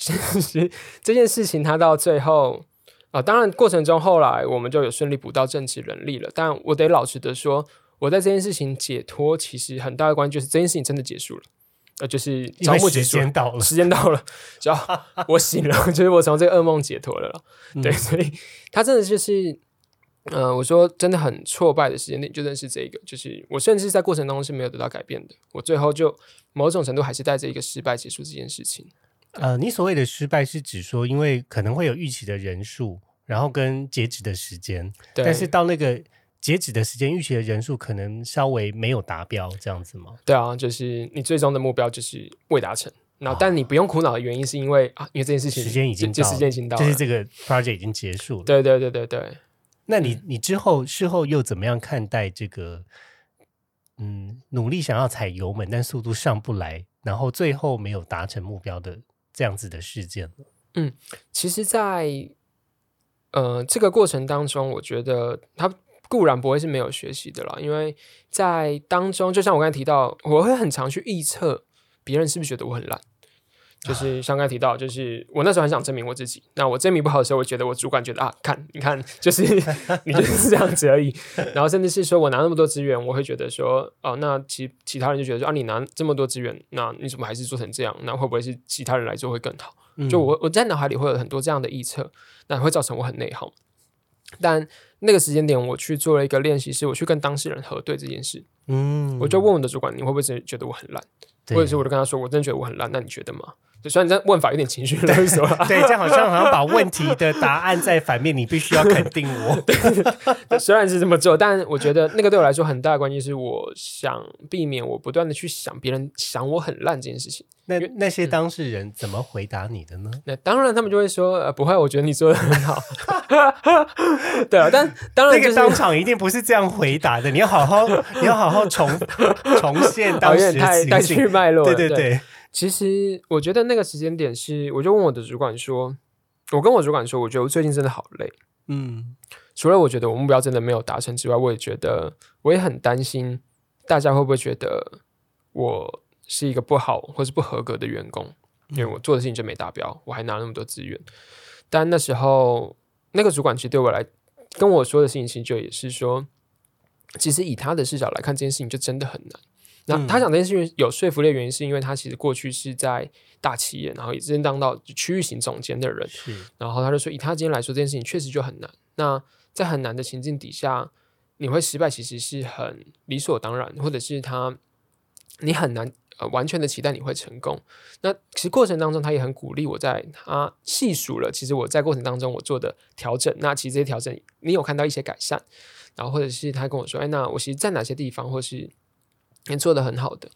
Speaker 2: 其 实这件事情他到最后啊、当然过程中后来我们就有顺利补到正职人力了，但我得老实的说，我在这件事情解脱，其实很大的关键就是这件事情真的结束了，呃，就是招募结束了
Speaker 1: 间到了，
Speaker 2: 时间到了，只要我醒了，就是我从这个噩梦解脱了啦。
Speaker 1: 嗯
Speaker 2: 对，所以他真的就是，呃，我说真的很挫败的时间点，就认识这个，就是我甚至在过程当中是没有得到改变的，我最后就某种程度还是带着一个失败结束这件事情。
Speaker 1: 呃，你所谓的失败是指说，因为可能会有预期的人数，然后跟截止的时间，
Speaker 2: 对，
Speaker 1: 但是到那个截止的时间，预期的人数可能稍微没有达标，这样子吗？
Speaker 2: 对啊，就是你最终的目标就是未达成。然后，但你不用苦恼的原因是因为啊，因为这件事情
Speaker 1: 时间已经到
Speaker 2: 时间已经到了，
Speaker 1: 就是这个 project 已经结束了。
Speaker 2: 对对对对对。
Speaker 1: 那你你之后事后又怎么样看待这个？嗯，努力想要踩油门，但速度上不来，然后最后没有达成目标的这样子的事件嗯？
Speaker 2: 其实在，呃这个过程当中，我觉得他固然不会是没有学习的啦，因为在当中，就像我刚才提到，我会很常去预测别人是不是觉得我很烂。就是像刚才提到，就是我那时候很想证明我自己。那我证明不好的时候，我觉得我主管觉得啊，看你看，就是 你就是这样子而已。然后甚至是说我拿那么多资源，我会觉得说，哦，那其其他人就觉得说啊，你拿这么多资源，那你怎么还是做成这样？那会不会是其他人来做会更好？就我我在脑海里会有很多这样的臆测，那会造成我很内耗。但那个时间点，我去做了一个练习，是我去跟当事人核对这件事。
Speaker 1: 嗯
Speaker 2: 我就问我的主管，你会不会真觉得我很烂？
Speaker 1: 对
Speaker 2: 或者是我就跟他说，我真的觉得我很烂，那你觉得吗？就虽然这问法有点情绪勒索啦，
Speaker 1: 对，这样好像好像把问题的答案在反面，你必须要肯定我。
Speaker 2: 虽然是这么做，但我觉得那个对我来说很大的关键是，我想避免我不断的去想别人想我很烂这件事情。
Speaker 1: 那那些当事人怎么回答你的呢？
Speaker 2: 那当然，他们就会说，呃，不会，我觉得你做的很好。对啊，但当然就是
Speaker 1: 那个当场一定不是这样回答的，你要好好，你要好好重重现
Speaker 2: 哦
Speaker 1: 当时
Speaker 2: 带。去脉络了。
Speaker 1: 对对对，
Speaker 2: 其实我觉得那个时间点是，我就问我的主管说，我跟我主管说，我觉得我最近真的好累。
Speaker 1: 嗯
Speaker 2: 除了我觉得我目标真的没有达成之外，我也觉得我也很担心大家会不会觉得我是一个不好或是不合格的员工，因为我做的事情就没达标，我还拿那么多资源。但那时候那个主管其实对我来跟我说的事情，其实就也是说，其实以他的视角来看，这件事情就真的很难。那
Speaker 1: 嗯
Speaker 2: 他讲这件事情有说服力的原因，是因为他其实过去是在大企业，然后也是当到区域型总监的人，
Speaker 1: 是
Speaker 2: 然后他就说，以他今天来说，这件事情确实就很难。那在很难的情境底下，你会失败，其实是很理所当然，或者是他你很难呃完全的期待你会成功。那其实过程当中，他也很鼓励我在他细数了，其实我在过程当中我做的调整，那其实这些调整你有看到一些改善，然后或者是他跟我说，哎，那我其实在哪些地方或是你做的很好的。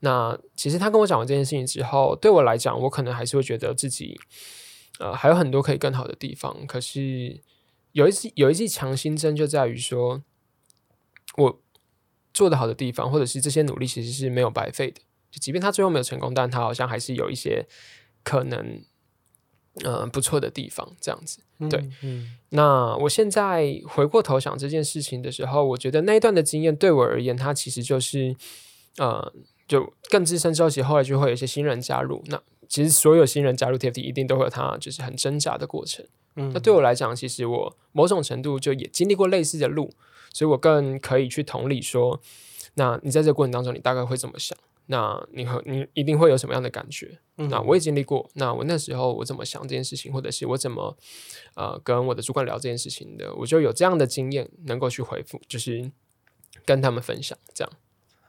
Speaker 2: 那其实他跟我讲完这件事情之后，对我来讲，我可能还是会觉得自己呃还有很多可以更好的地方。可是有一次有一剂强心针就在于说，我做的好的地方，或者是这些努力其实是没有白费的。就即便他最后没有成功，但他好像还是有一些可能嗯不错的地方。这样子，对。嗯那我现在回过头想这件事情的时候，我觉得那一段的经验对我而言，它其实就是呃。就更资深之后，其实后来就会有一些新人加入。那其实所有新人加入 TFT，一定都会有他就是很挣扎的过程。嗯，那对我来讲，其实我某种程度就也经历过类似的路，所以我更可以去同理说，那你在这个过程当中，你大概会怎么想？那你和你一定会有什么样的感觉？那我也经历过。那我那时候我怎么想这件事情，或者是我怎么呃跟我的主管聊这件事情的，我就有这样的经验，能够去回复，就是跟他们分享这样。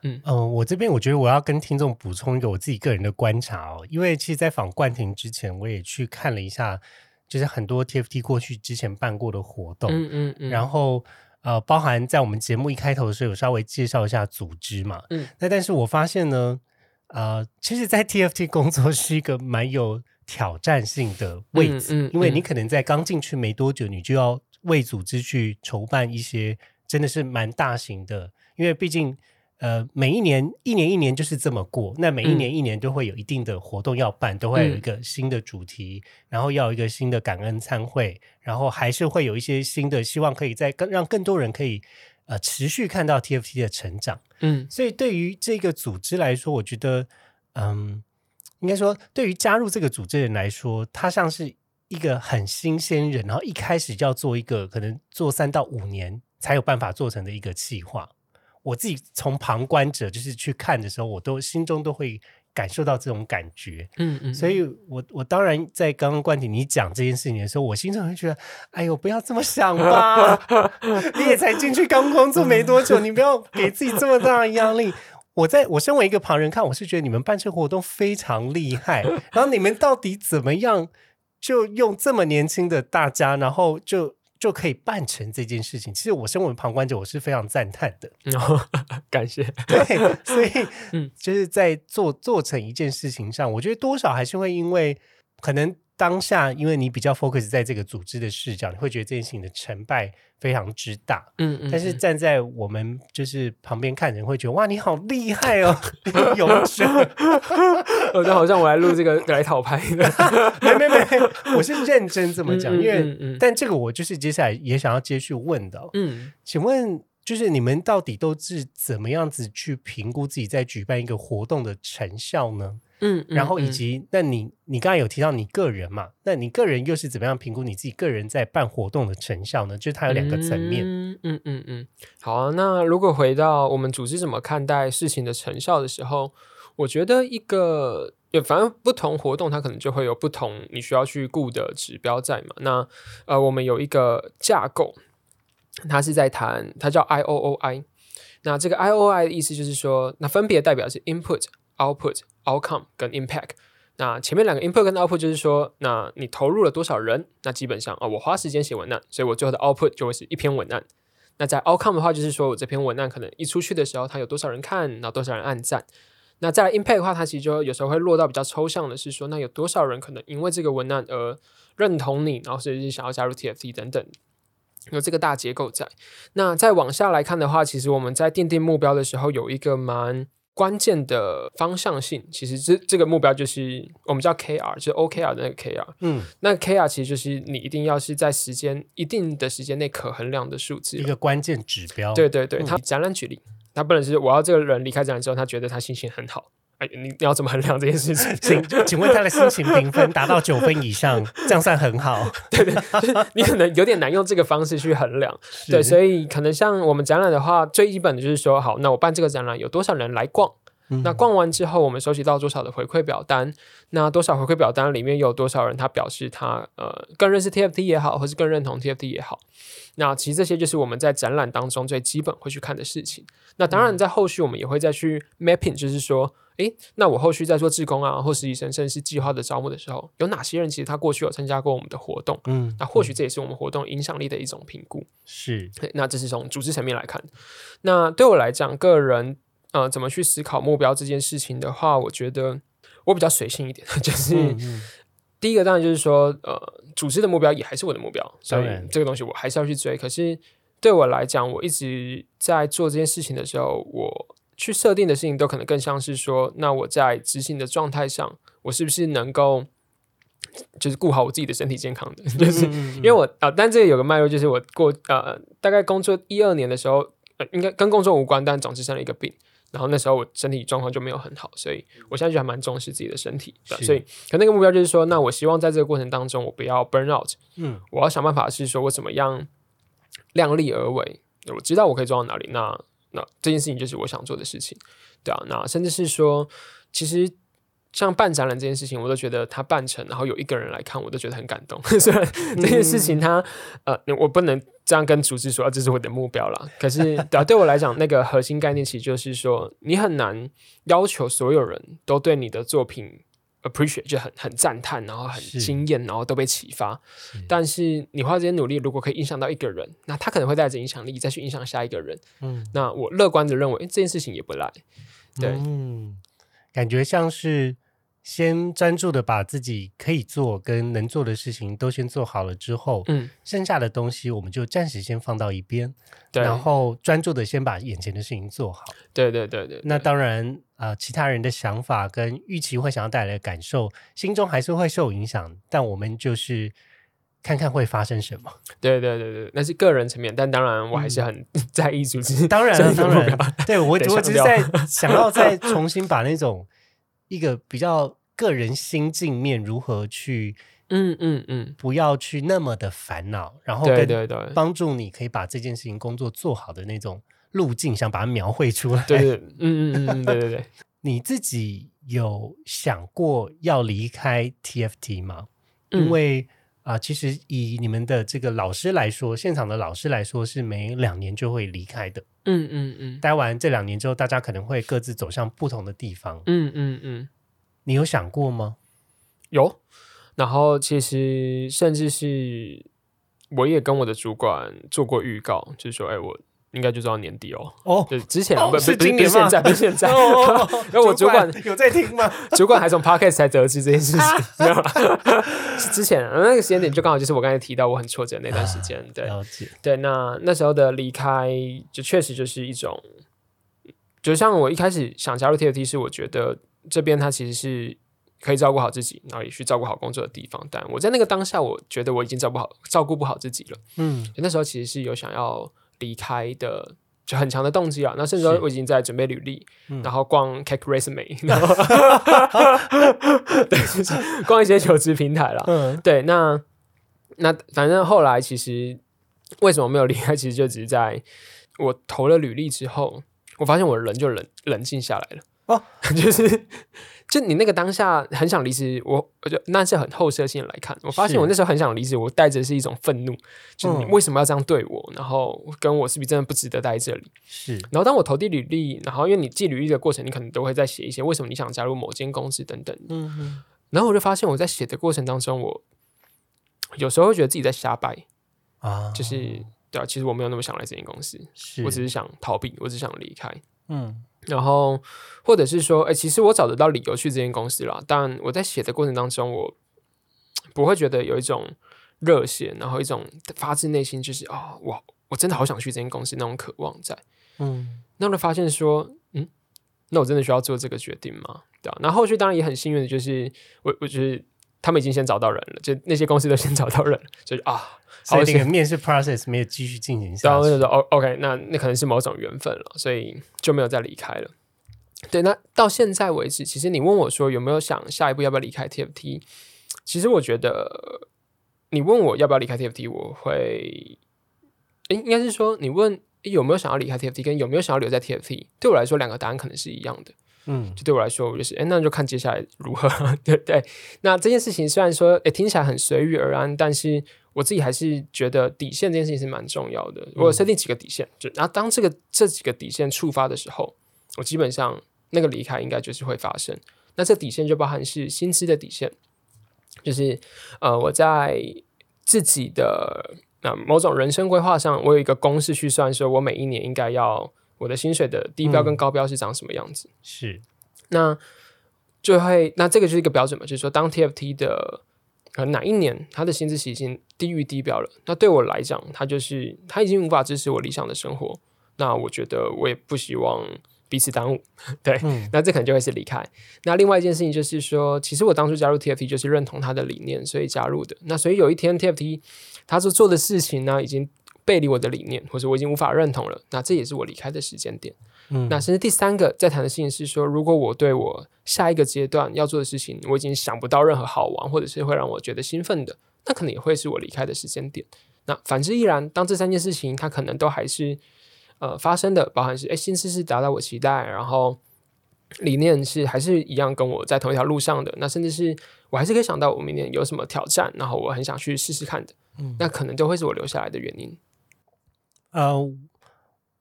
Speaker 1: 嗯我这边我觉得我要跟听众补充一个我自己个人的观察哦，因为其实，在访冠廷之前，我也去看了一下，就是很多 TFT 过去之前办过的活动，嗯嗯嗯，然后呃，包含在我们节目一开头的时候，有稍微介绍一下组织嘛，嗯，那但是我发现呢，呃，其实，在 TFT 工作是一个蛮有挑战性的位置，因为你可能在刚进去没多久，你就要为组织去筹办一些真的是蛮大型的，因为毕竟。呃，每一年一年一年就是这么过，那每一年一年都会有一定的活动要办，都会有一个新的主题，然后要有一个新的感恩参会，然后还是会有一些新的，希望可以在更让更多人可以呃持续看到 TFT 的成长。嗯，所以对于这个组织来说，我觉得，嗯，应该说对于加入这个组织的人来说，他像是一个很新鲜人，然后一开始就要做一个可能做三到五年才有办法做成的一个计划。我自己从旁观者就是去看的时候，我都心中都会感受到这种感觉。嗯嗯，所以我我当然在刚刚冠廷你讲这件事情的时候，我心中会觉得，哎呦，不要这么想吧，你也才进去刚工作没多久，你不要给自己这么大的压力。我在我身为一个旁人看，我是觉得你们办这活动非常厉害，然后你们到底怎么样就用这么年轻的大家，然后就。就可以办成这件事情。其实我身为旁观者，我是非常赞叹的。
Speaker 2: 感谢。
Speaker 1: 对，所以嗯，就是在做做成一件事情上，我觉得多少还是会因为可能。当下，因为你比较 focus 在这个组织的视角，你会觉得这件事情的成败非常之大。嗯嗯。但是站在我们就是旁边看人，会觉得哇，你好厉害哦，有神！
Speaker 2: 我觉得好像我来录这个 来讨拍的。
Speaker 1: 没没没，我是认真这么讲，因为但这个我就是接下来也想要接续问的。嗯，请问就是你们到底都是怎么样子去评估自己在举办一个活动的成效呢？嗯，然后以及，那你你刚才有提到你个人嘛？那你个人又是怎么样评估你自己个人在办活动的成效呢？就是它有两个层面。嗯
Speaker 2: 嗯嗯嗯。好啊，那如果回到我们组织怎么看待事情的成效的时候，我觉得一个，反正不同活动它可能就会有不同你需要去顾的指标在嘛。那呃，我们有一个架构，它是在谈，它叫 I O O I。那这个 I O O I 的意思就是说，那分别代表是 input。Output、outcome 跟 impact，那前面两个 input 跟 output 就是说，那你投入了多少人？那基本上啊，我花时间写文案，所以我最后的 output 就会是一篇文案。那在 outcome 的话，就是说我这篇文案可能一出去的时候，它有多少人看，然后多少人按赞。那在 impact 的话，它其实就有时候会落到比较抽象的，是说那有多少人可能因为这个文案而认同你，然后甚至是想要加入 TFT 等等，有这个大结构在。那再往下来看的话，其实我们在奠定目标的时候，有一个蛮。关键的方向性，其实这这个目标就是我们叫 KR，就是 OKR 的那个 KR。嗯，那 KR 其实就是你一定要是在时间一定的时间内可衡量的数字，
Speaker 1: 一个关键指标。
Speaker 2: 对对对，它展览举例，它不能是我要这个人离开展览之后，他觉得他心情很好。哎，你你要怎么衡量这件事情？
Speaker 1: 请请问他的心情评分达到九分以上，这样算很好？
Speaker 2: 对 对，就是你可能有点难用这个方式去衡量。对，所以可能像我们展览的话，最基本的就是说，好，那我办这个展览有多少人来逛？那逛完之后，我们收集到多少的回馈表单？那多少回馈表单里面有多少人他表示他呃更认识 TFT 也好，或是更认同 TFT 也好？那其实这些就是我们在展览当中最基本会去看的事情。那当然，在后续我们也会再去 mapping，就是说。诶，那我后续在做志工啊，或实习生，甚至是计划的招募的时候，有哪些人其实他过去有参加过我们的活动？
Speaker 1: 嗯，
Speaker 2: 那或许这也是我们活动影响力的一种评估。
Speaker 1: 是
Speaker 2: 那这是从组织层面来看。那对我来讲，个人呃怎么去思考目标这件事情的话，我觉得我比较随性一点，就是、
Speaker 1: 嗯嗯
Speaker 2: 第一个当然就是说，呃，组织的目标也还是我的目标，所以这个东西我还是要去追。可是对我来讲，我一直在做这件事情的时候，我去设定的事情都可能更像是说，那我在执行的状态上，我是不是能够就是顾好我自己的身体健康的，就是因为我啊、但这个有个脉络，就是我过呃大概工作一二年的时候，呃，应该跟工作无关，但总之生了一个病。然后那时候我身体状况就没有很好，所以我现在就还蛮重视自己的身体所以，可那个目标就是说，那我希望在这个过程当中，我不要 burn out，
Speaker 1: 嗯
Speaker 2: 我要想办法是说我怎么样量力而为。我知道我可以做到哪里，那那这件事情就是我想做的事情，对啊。那甚至是说，其实像办展览这件事情，我都觉得他办成，然后有一个人来看，我都觉得很感动。虽然这件事情它呃，我不能这样跟组织说，啊这是我的目标啦。可是对啊，对我来讲，那个核心概念其实就是说，你很难要求所有人都对你的作品 appreciate 就很很赞叹，然后很
Speaker 1: 是
Speaker 2: 惊艳，然后都被启发。但是你花这些努力，如果可以影响到一个人，那他可能会带着影响力再去影响下一个人。
Speaker 1: 嗯
Speaker 2: 那我乐观的认为，诶这件事情也不赖。对
Speaker 1: 嗯，感觉像是先专注的把自己可以做跟能做的事情都先做好了之后，
Speaker 2: 嗯，
Speaker 1: 剩下的东西我们就暂时先放到一边，
Speaker 2: 对，
Speaker 1: 然后专注的先把眼前的事情做好。
Speaker 2: 对对对对，
Speaker 1: 那当然，呃，其他人的想法跟预期会想要带来的感受，心中还是会受影响。但我们就是看看会发生什么。
Speaker 2: 对对对对，那是个人层面，但当然我还是很 在意组织。
Speaker 1: 嗯当然，当然，对我我只是在想要再重新把那种一个比较个人心境面如何去
Speaker 2: 嗯嗯嗯，
Speaker 1: 不要去那么的烦恼，然后跟
Speaker 2: 对对对
Speaker 1: 帮助你可以把这件事情工作做好的那种路径，想把它描绘出来。
Speaker 2: 对对，嗯嗯嗯嗯，对对对。
Speaker 1: 你自己有想过要离开 TFT 吗？
Speaker 2: 嗯
Speaker 1: 因为啊、其实以你们的这个老师来说，现场的老师来说是每两年就会离开的。
Speaker 2: 嗯嗯嗯
Speaker 1: 待完这两年之后，大家可能会各自走向不同的地方。
Speaker 2: 嗯嗯嗯，
Speaker 1: 你有想过吗？
Speaker 2: 有。然后其实甚至是我也跟我的主管做过预告，就是说，哎，我应该就做到年底哦。
Speaker 1: 哦，
Speaker 2: 就之前不不不是
Speaker 1: 年
Speaker 2: 现在，不是现在，
Speaker 1: 哦
Speaker 2: 因为我主管
Speaker 1: 有在听吗？
Speaker 2: 主管还从 podcast 才得知这件事情，没有啦，是之前那个时间点就刚好就是我刚才提到我很挫折的那段时间，对对，那那时候的离开就确实就是一种，就像我一开始想加入 TFT 是我觉得这边它其实是可以照顾好自己，然后也去照顾好工作的地方，但我在那个当下，我觉得我已经照顾好照顾不好自己了，
Speaker 1: 嗯，
Speaker 2: 那时候其实是有想要离开的。就很强的动机啊！那甚至说我已经在准备履历，
Speaker 1: 嗯
Speaker 2: 然后逛 Cake Resume，然后 对，就是逛一些求职平台啦。
Speaker 1: 嗯，
Speaker 2: 对，那那反正后来其实为什么没有离开，其实就只是在我投了履历之后，我发现我人就冷冷静下来了。
Speaker 1: 哦，
Speaker 2: 就是就你那个当下很想离职，我我就那是很后设性来看，我发现我那时候很想离职，我带着是一种愤怒，就是你
Speaker 1: 嗯。
Speaker 2: 为什么要这样对我，然后跟我是不是真的不值得待在这里？
Speaker 1: 是，
Speaker 2: 然后当我投递履历，然后因为你寄履历的过程，你可能都会在写一些为什么你想加入某间公司等等。
Speaker 1: 嗯嗯，
Speaker 2: 然后我就发现我在写的过程当中，我有时候会觉得自己在瞎掰，
Speaker 1: 啊，
Speaker 2: 就是对啊，其实我没有那么想来这间公司，
Speaker 1: 是，
Speaker 2: 我只是想逃避，我只想离开。
Speaker 1: 嗯
Speaker 2: 然后或者是说，哎，其实我找得到理由去这间公司啦，但我在写的过程当中，我不会觉得有一种热血，然后一种发自内心就是哦，我我真的好想去这间公司那种渴望在。
Speaker 1: 嗯
Speaker 2: 那我就发现说，嗯，那我真的需要做这个决定吗？对啊。那后续当然也很幸运的就是，我我觉得他们已经先找到人了，就那些公司都先找到人了，就是啊，
Speaker 1: 所以
Speaker 2: 好
Speaker 1: 那个面试 process 没有继续进行下去
Speaker 2: 然后就。说哦，OK，那那可能是某种缘分了，所以就没有再离开了。对，那到现在为止，其实你问我说有没有想下一步要不要离开 TFT，其实我觉得你问我要不要离开 TFT，我会，诶应该是说你问有没有想要离开 TFT，跟有没有想要留在 TFT，对我来说两个答案可能是一样的。
Speaker 1: 嗯
Speaker 2: 就对我来说，我就是哎，那就看接下来如何，对不对。那这件事情虽然说哎听起来很随遇而安，但是我自己还是觉得底线这件事情是蛮重要的。我有设定几个底线，就然后当这个这几个底线触发的时候，我基本上那个离开应该就是会发生。那这底线就包含是薪资的底线，就是呃我在自己的那、某种人生规划上，我有一个公式去算，说我每一年应该要我的薪水的低标跟高标是长什么样子。
Speaker 1: 是
Speaker 2: 那就会，那这个就是一个标准嘛，就是说，当 TFT 的可能哪一年他的薪资是已经低于低标了，那对我来讲，他就是他已经无法支持我理想的生活，那我觉得我也不希望彼此耽误，对，
Speaker 1: 嗯
Speaker 2: 那这可能就会是离开。那另外一件事情就是说，其实我当初加入 TFT 就是认同他的理念，所以加入的。那所以有一天 TFT 他所做的事情呢，已经背离我的理念，或者我已经无法认同了，那这也是我离开的时间点。
Speaker 1: 嗯
Speaker 2: 那甚至第三个在谈的事情是说，如果我对我下一个阶段要做的事情，我已经想不到任何好玩或者是会让我觉得兴奋的，那可能也会是我离开的时间点。那反之亦然，当这三件事情它可能都还是呃发生的，包含是诶薪资是达到我期待，然后理念是还是一样跟我在同一条路上的，那甚至是我还是可以想到我明年有什么挑战，然后我很想去试试看的，嗯那可能都会是我留下来的原因。
Speaker 1: 呃，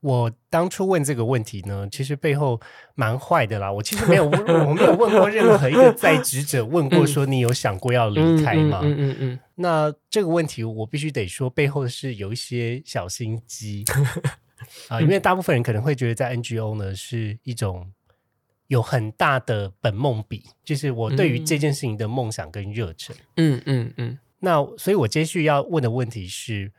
Speaker 1: 我当初问这个问题呢，其实背后蛮坏的啦。我其实没有问，我没有问过任何一个在职者 问过说你有想过要离开吗？
Speaker 2: 嗯嗯嗯
Speaker 1: 那这个问题我必须得说，背后是有一些小心机 啊、因为大部分人可能会觉得在 NGO 呢是一种有很大的本梦比，就是我对于这件事情的梦想跟热忱。
Speaker 2: 嗯嗯嗯
Speaker 1: 那所以，我接续要问的问题是：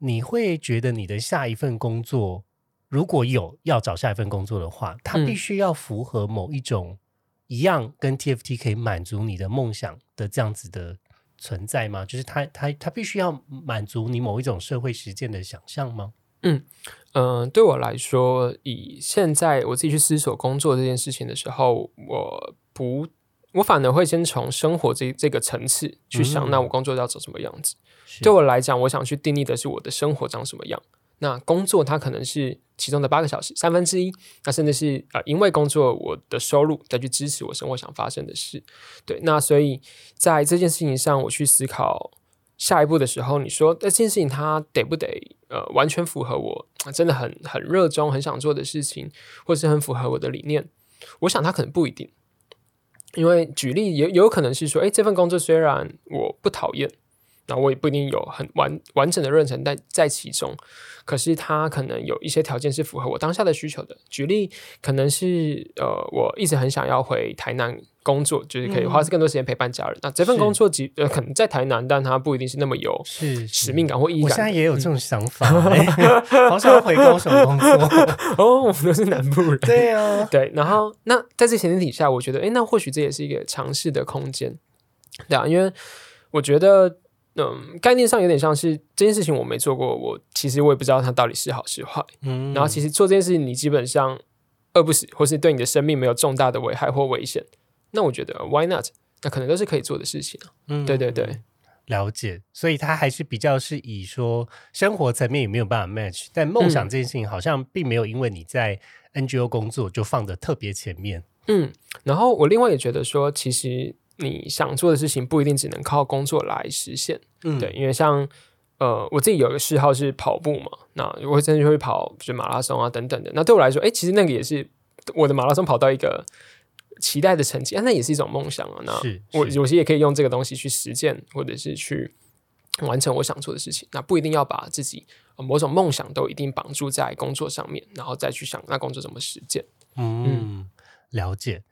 Speaker 1: 你会觉得你的下一份工作，如果有要找下一份工作的话，它
Speaker 2: 嗯
Speaker 1: 必须要符合某一种一样跟 TFT 可以满足你的梦想的这样子的存在吗？就是它它它必须要满足你某一种社会实践的想象吗？
Speaker 2: 嗯嗯，对我来说，以现在我自己去思索工作这件事情的时候，我不，我反而会先从生活这这个层次去想，
Speaker 1: 嗯
Speaker 2: 那我工作要走什么样子。
Speaker 1: 是
Speaker 2: 对我来讲，我想去定义的是我的生活长什么样。那工作它可能是其中的八个小时，三分之一，那甚至是呃，因为工作我的收入再去支持我生活想发生的事。对，那所以在这件事情上，我去思考下一步的时候，你说那这件事情它得不得呃完全符合我呃真的很很热衷、很想做的事情，或是很符合我的理念？我想它可能不一定。因为举例也有可能是说，哎，这份工作虽然我不讨厌，那我也不一定有很完完整的任程在在其中，可是他可能有一些条件是符合我当下的需求的。举例，可能是呃，我一直很想要回台南工作，就是可以花更多时间陪伴家人。那这份工作即呃可能在台南，但它不一定是那么有
Speaker 1: 是
Speaker 2: 使命。感或意义
Speaker 1: 我现在。也有这种想法、哎 好想要回高雄工作。
Speaker 2: 哦，我们都是南部人。
Speaker 1: 对啊、
Speaker 2: 对，然后那在这前提底下，我觉得，诶，那或许这也是一个尝试的空间，对啊，因为我觉得，嗯，概念上有点像是这件事情我没做过，我其实我也不知道它到底是好是坏。
Speaker 1: 嗯
Speaker 2: 然后其实做这件事情，你基本上饿不死，或是对你的生命没有重大的危害或危险，那我觉得 why not？那可能都是可以做的事情啊。
Speaker 1: 嗯
Speaker 2: 对对对，
Speaker 1: 了解，所以他还是比较是以说生活层面也没有办法 match，但梦想
Speaker 2: 嗯
Speaker 1: 这件事情好像并没有因为你在 NGO 工作就放的特别前面。
Speaker 2: 嗯，然后我另外也觉得说，其实你想做的事情不一定只能靠工作来实现。
Speaker 1: 嗯
Speaker 2: 对，，因为像呃，我自己有一个嗜好是跑步嘛，那我会真的就会跑，就是马拉松啊等等的。那对我来说，哎，其实那个也是我的马拉松跑到一个期待的成绩，啊、那也是一种梦想啊。那我有些也可以用这个东西去实践，或者是去完成我想做的事情。那不一定要把自己、呃某种梦想都一定绑住在工作上面，然后再去想那工作怎么实践。
Speaker 1: 嗯，了解。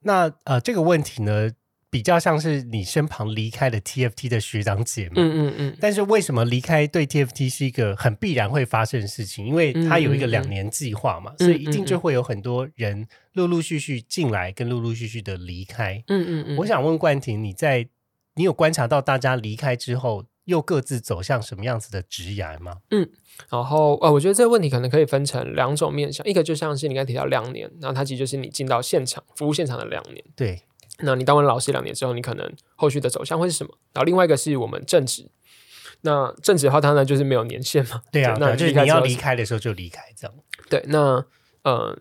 Speaker 1: 那呃，这个问题呢，比较像是你身旁离开了 TFT 的学长姐们。
Speaker 2: 嗯嗯嗯，
Speaker 1: 但是为什么离开对 TFT 是一个很必然会发生的事情？因为它有一个两年计划嘛，
Speaker 2: 嗯
Speaker 1: 所以一定就会有很多人陆陆续续进来，跟陆陆续续的离开。
Speaker 2: 嗯嗯嗯，
Speaker 1: 我想问冠廷，你在你有观察到大家离开之后，又各自走向什么样子的职涯吗？
Speaker 2: 嗯然后呃，我觉得这个问题可能可以分成两种面向，一个就像是你刚才提到两年，然后它其实就是你进到现场服务现场的两年。
Speaker 1: 对，
Speaker 2: 那你当完老师两年之后，你可能后续的走向会是什么？然后另外一个是我们正职，那正职的话，它呢就是没有年限嘛。
Speaker 1: 对啊，
Speaker 2: 那
Speaker 1: 就是你要
Speaker 2: 离开
Speaker 1: 的时候就离开，这样。
Speaker 2: 对，那呃，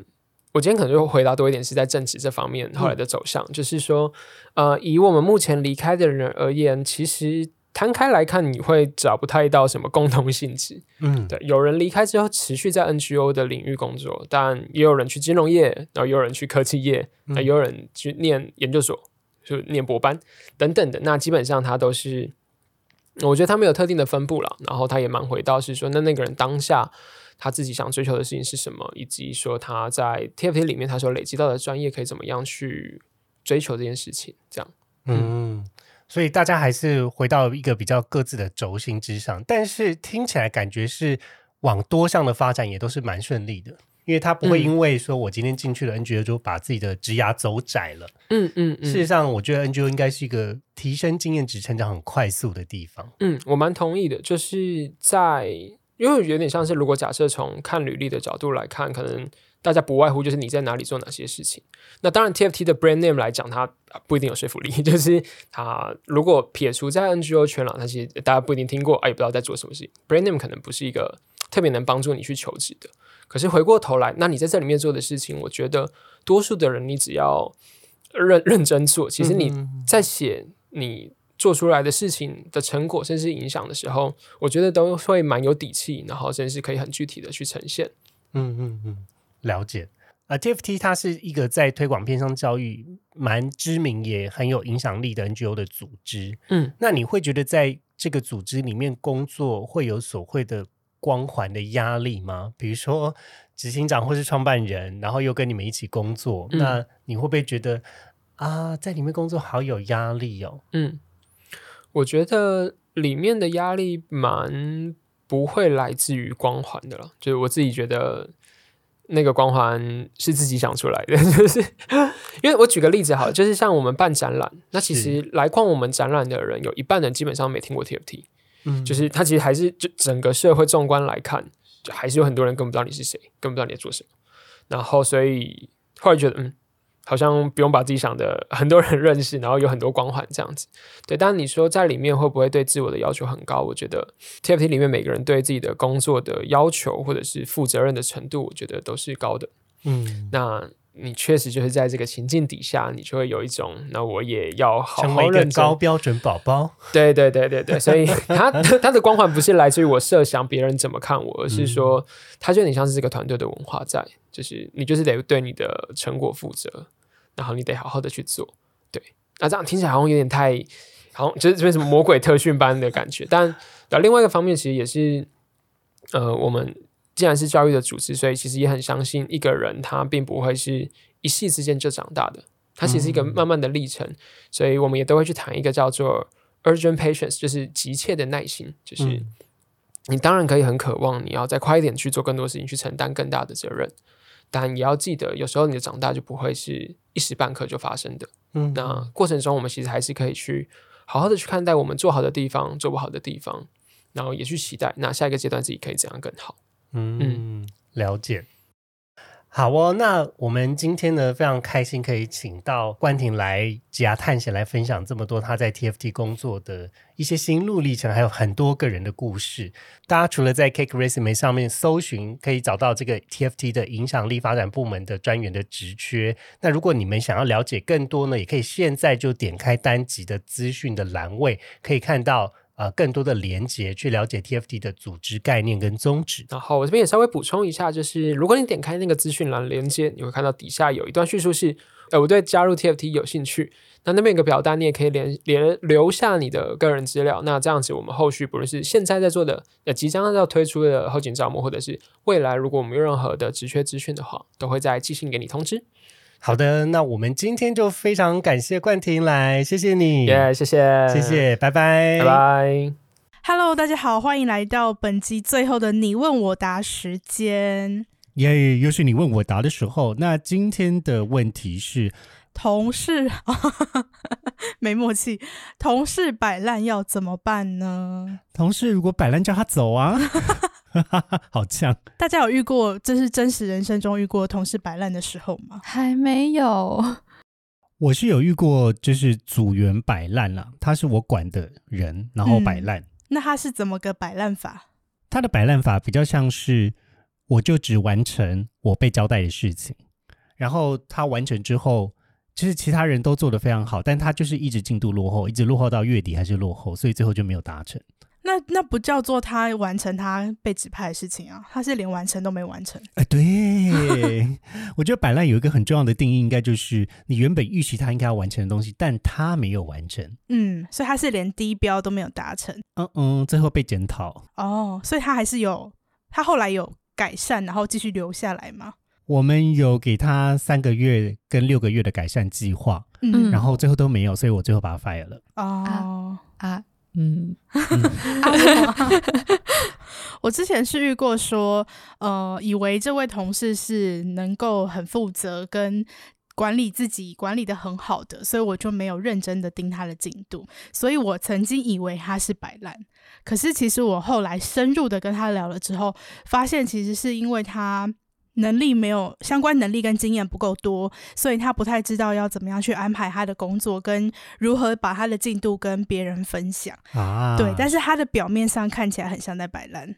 Speaker 2: 我今天可能就会回答多一点是在正职这方面后来的走向，
Speaker 1: 嗯
Speaker 2: 就是说，呃，以我们目前离开的人而言，其实摊开来看，你会找不太到什么共同性质。
Speaker 1: 嗯，
Speaker 2: 对，有人离开之后持续在 NGO 的领域工作，但也有人去金融业，然后也有人去科技业，那、也有人去念研究所，就念博班等等的。那基本上他都是，我觉得他没有特定的分布了。然后他也蛮回到是说，那那个人当下他自己想追求的事情是什么，以及说他在 TFT 里面他所累积到的专业可以怎么样去追求这件事情，这样。
Speaker 1: 嗯，所以大家还是回到一个比较各自的轴心之上，但是听起来感觉是往多项的发展也都是蛮顺利的，因为他不会
Speaker 2: 嗯
Speaker 1: 因为说我今天进去了 NGO 就把自己的职涯走窄了。
Speaker 2: 嗯嗯
Speaker 1: 事实上，我觉得 NGO 应该是一个提升经验值、成长很快速的地方。
Speaker 2: 嗯，我蛮同意的，就是在因为有点像是，如果假设从看履历的角度来看，可能大家不外乎就是你在哪里做哪些事情。那当然，TFT 的 brand name 来讲，它啊不一定有说服力，就是它如果撇除在 NGO 圈了，那其实大家不一定听过，啊，也不知道在做什么事情。brand name 可能不是一个特别能帮助你去求职的。可是回过头来，那你在这里面做的事情，我觉得多数的人，你只要认认真做，其实你
Speaker 1: 嗯
Speaker 2: 在写你做出来的事情的成果，甚至影响的时候，我觉得都会蛮有底气，然后甚至是可以很具体的去呈现。
Speaker 1: 嗯嗯嗯，了解。啊、t f t 它是一个在推广偏向教育蛮知名也很有影响力的 NGO 的组织。
Speaker 2: 嗯，
Speaker 1: 那你会觉得在这个组织里面工作会有所谓的光环的压力吗？比如说执行长或是创办人，然后又跟你们一起工作，
Speaker 2: 嗯
Speaker 1: 那你会不会觉得啊，在里面工作好有压力哦？
Speaker 2: 嗯，我觉得里面的压力蛮不会来自于光环的了，就是我自己觉得那个光环是自己想出来的，就是因为我举个例子好了，就是像我们办展览，那其实来逛我们展览的人有一半人基本上没听过 TFT，
Speaker 1: 嗯
Speaker 2: 就是他其实还是就整个社会纵观来看，就还是有很多人根本不知道你是谁，根本不知道你在做什么。然后所以后来觉得，嗯，好像不用把自己想的很多人认识，然后有很多光环这样子。对，但你说在里面会不会对自我的要求很高？我觉得 TFT 里面每个人对自己的工作的要求或者是负责任的程度，我觉得都是高的。
Speaker 1: 嗯，
Speaker 2: 那你确实就是在这个情境底下，你就会有一种，那我也要好好认真
Speaker 1: 高标准宝宝。
Speaker 2: 对对对对对，所以他他的光环不是来自于我设想别人怎么看我，而是说他就有点像是这个团队的文化在，就是你就是得对你的成果负责，然后你得好好的去做。对，那这样听起来好像有点太，好像就是这边什么魔鬼特训班的感觉。但呃，另外一个方面其实也是，呃，我们既然是教育的组织，所以其实也很相信一个人他并不会是一夕之间就长大的，他其实是一个慢慢的历程。所以我们也都会去谈一个叫做 urgent patience，就是急切的耐心，就是
Speaker 1: 嗯
Speaker 2: 你当然可以很渴望你要再快一点去做更多事情，去承担更大的责任，但也要记得，有时候你的长大就不会是一时半刻就发生的。
Speaker 1: 嗯，
Speaker 2: 那过程中，我们其实还是可以去好好的去看待我们做好的地方，做不好的地方，然后也去期待那下一个阶段自己可以怎样更好。
Speaker 1: 嗯，了解。好哦，那我们今天呢非常开心可以请到关婷来职涯探险，来分享这么多他在 TFT 工作的一些心路历程，还有很多个人的故事。大家除了在 Cake Resume 上面搜寻，可以找到这个 TFT 的影响力发展部门的专员的职缺。那如果你们想要了解更多呢，也可以现在就点开单集的资讯的栏位，可以看到呃更多的连接，去了解 TFT 的组织概念跟宗旨。
Speaker 2: 然后我这边也稍微补充一下，就是如果你点开那个资讯栏连接，你会看到底下有一段叙述是，呃，我对加入 TFT 有兴趣。那那边有个表单，你也可以连连留下你的个人资料。那这样子，我们后续不论是现在在做的，呃，即将要推出的后勤招募，或者是未来如果我们有任何的职缺资讯的话，都会再寄信给你通知。
Speaker 1: 好的，那我们今天就非常感谢冠廷来，谢谢你，
Speaker 2: 耶、谢谢，
Speaker 1: 谢，谢，拜拜，
Speaker 2: 拜拜。
Speaker 3: Hello，大家好，欢迎来到本集最后的你问我答时间。
Speaker 4: 耶又是你问我答的时候。那今天的问题是，
Speaker 3: 同事 没默契，同事摆烂要怎么办呢？
Speaker 4: 同事如果摆烂叫他走啊，好呛。
Speaker 3: 大家有遇过这是真实人生中遇过同事摆烂的时候吗？
Speaker 5: 还没有，
Speaker 4: 我是有遇过，就是组员摆烂了，他是我管的人，然后摆烂。
Speaker 3: 那他是怎么个摆烂法？
Speaker 4: 他的摆烂法比较像是，我就只完成我被交代的事情，然后他完成之后
Speaker 1: 就是其他人都做得非常好，但他就是一直进度落后，一直落后到月底还是落后，所以最后就没有达成。
Speaker 3: 那那不叫做他完成他被指派的事情啊，他是连完成都没完成。
Speaker 1: 哎，对，我觉得摆烂有一个很重要的定义，应该就是你原本预期他应该要完成的东西，但他没有完成。
Speaker 3: 嗯，所以他是连低标都没有达成。
Speaker 1: 嗯嗯，最后被检讨。
Speaker 3: 哦，所以他还是有，他后来有改善，然后继续留下来吗？
Speaker 1: 我们有给他三个月跟六个月的改善计划，
Speaker 3: 嗯，
Speaker 1: 然后最后都没有，所以我最后把他 fire 了。
Speaker 3: 哦，
Speaker 5: 啊，嗯，
Speaker 3: 我之前是遇过说，呃，以为这位同事是能够很负责跟管理自己管理的很好的，所以我就没有认真的盯他的进度，所以我曾经以为他是摆烂，可是其实我后来深入的跟他聊了之后，发现其实是因为他。能力没有相关能力跟经验不够多，所以他不太知道要怎么样去安排他的工作，跟如何把他的进度跟别人分享。
Speaker 1: 啊，
Speaker 3: 对，但是他的表面上看起来很像在摆烂。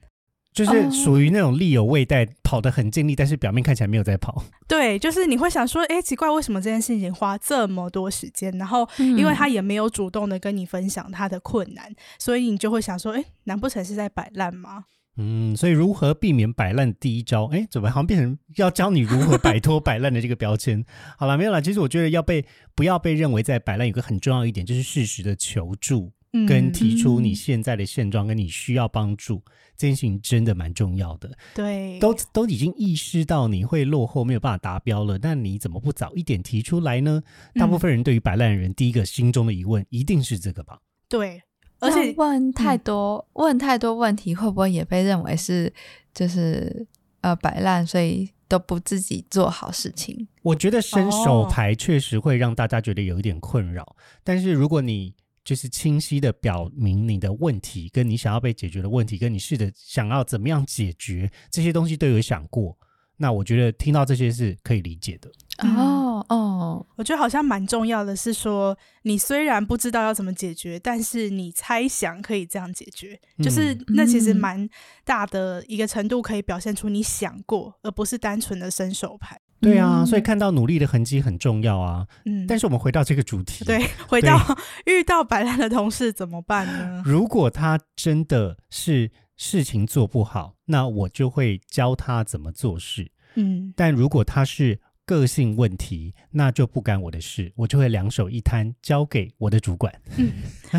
Speaker 1: 就是属于那种力有未逮，跑得很尽力，但是表面看起来没有在跑。
Speaker 3: 对，就是你会想说，哎，奇怪，为什么这件事情花这么多时间？然后，因为他也没有主动的跟你分享他的困难，所以你就会想说，哎，难不成是在摆烂吗？
Speaker 1: 嗯，所以如何避免摆烂？第一招，哎，怎么好像变成要教你如何摆脱摆烂的这个标签？好了，没有了。其实我觉得要被不要被认为在摆烂，有个很重要一点就是适时的求助，跟提出你现在的现状，跟你需要帮助，这件事情真的蛮重要的。
Speaker 3: 对，
Speaker 1: 都都已经意识到你会落后，没有办法达标了，那你怎么不早一点提出来呢？大部分人对于摆烂的人，第一个心中的疑问一定是这个吧？
Speaker 3: 对。而且
Speaker 5: 问太多，问太多问题，会不会也被认为是就是呃摆烂，所以都不自己做好事情？
Speaker 1: 我觉得伸手牌确实会让大家觉得有一点困扰，但是如果你就是清晰的表明你的问题，跟你想要被解决的问题，跟你试着想要怎么样解决这些东西都有想过。那我觉得听到这些是可以理解的
Speaker 5: 哦哦，
Speaker 3: 我觉得好像蛮重要的是说，你虽然不知道要怎么解决，但是你猜想可以这样解决，就是那其实蛮大的一个程度可以表现出你想过，而不是单纯的伸手牌。
Speaker 1: 对啊，所以看到努力的痕迹很重要啊。嗯，但是我们回到这个主题，
Speaker 3: 对，回到遇到摆烂的同事怎么办呢？
Speaker 1: 如果他真的是。事情做不好，那我就会教他怎么做事。嗯，但如果他是个性问题，那就不干我的事，我就会两手一摊，交给我的主管。嗯，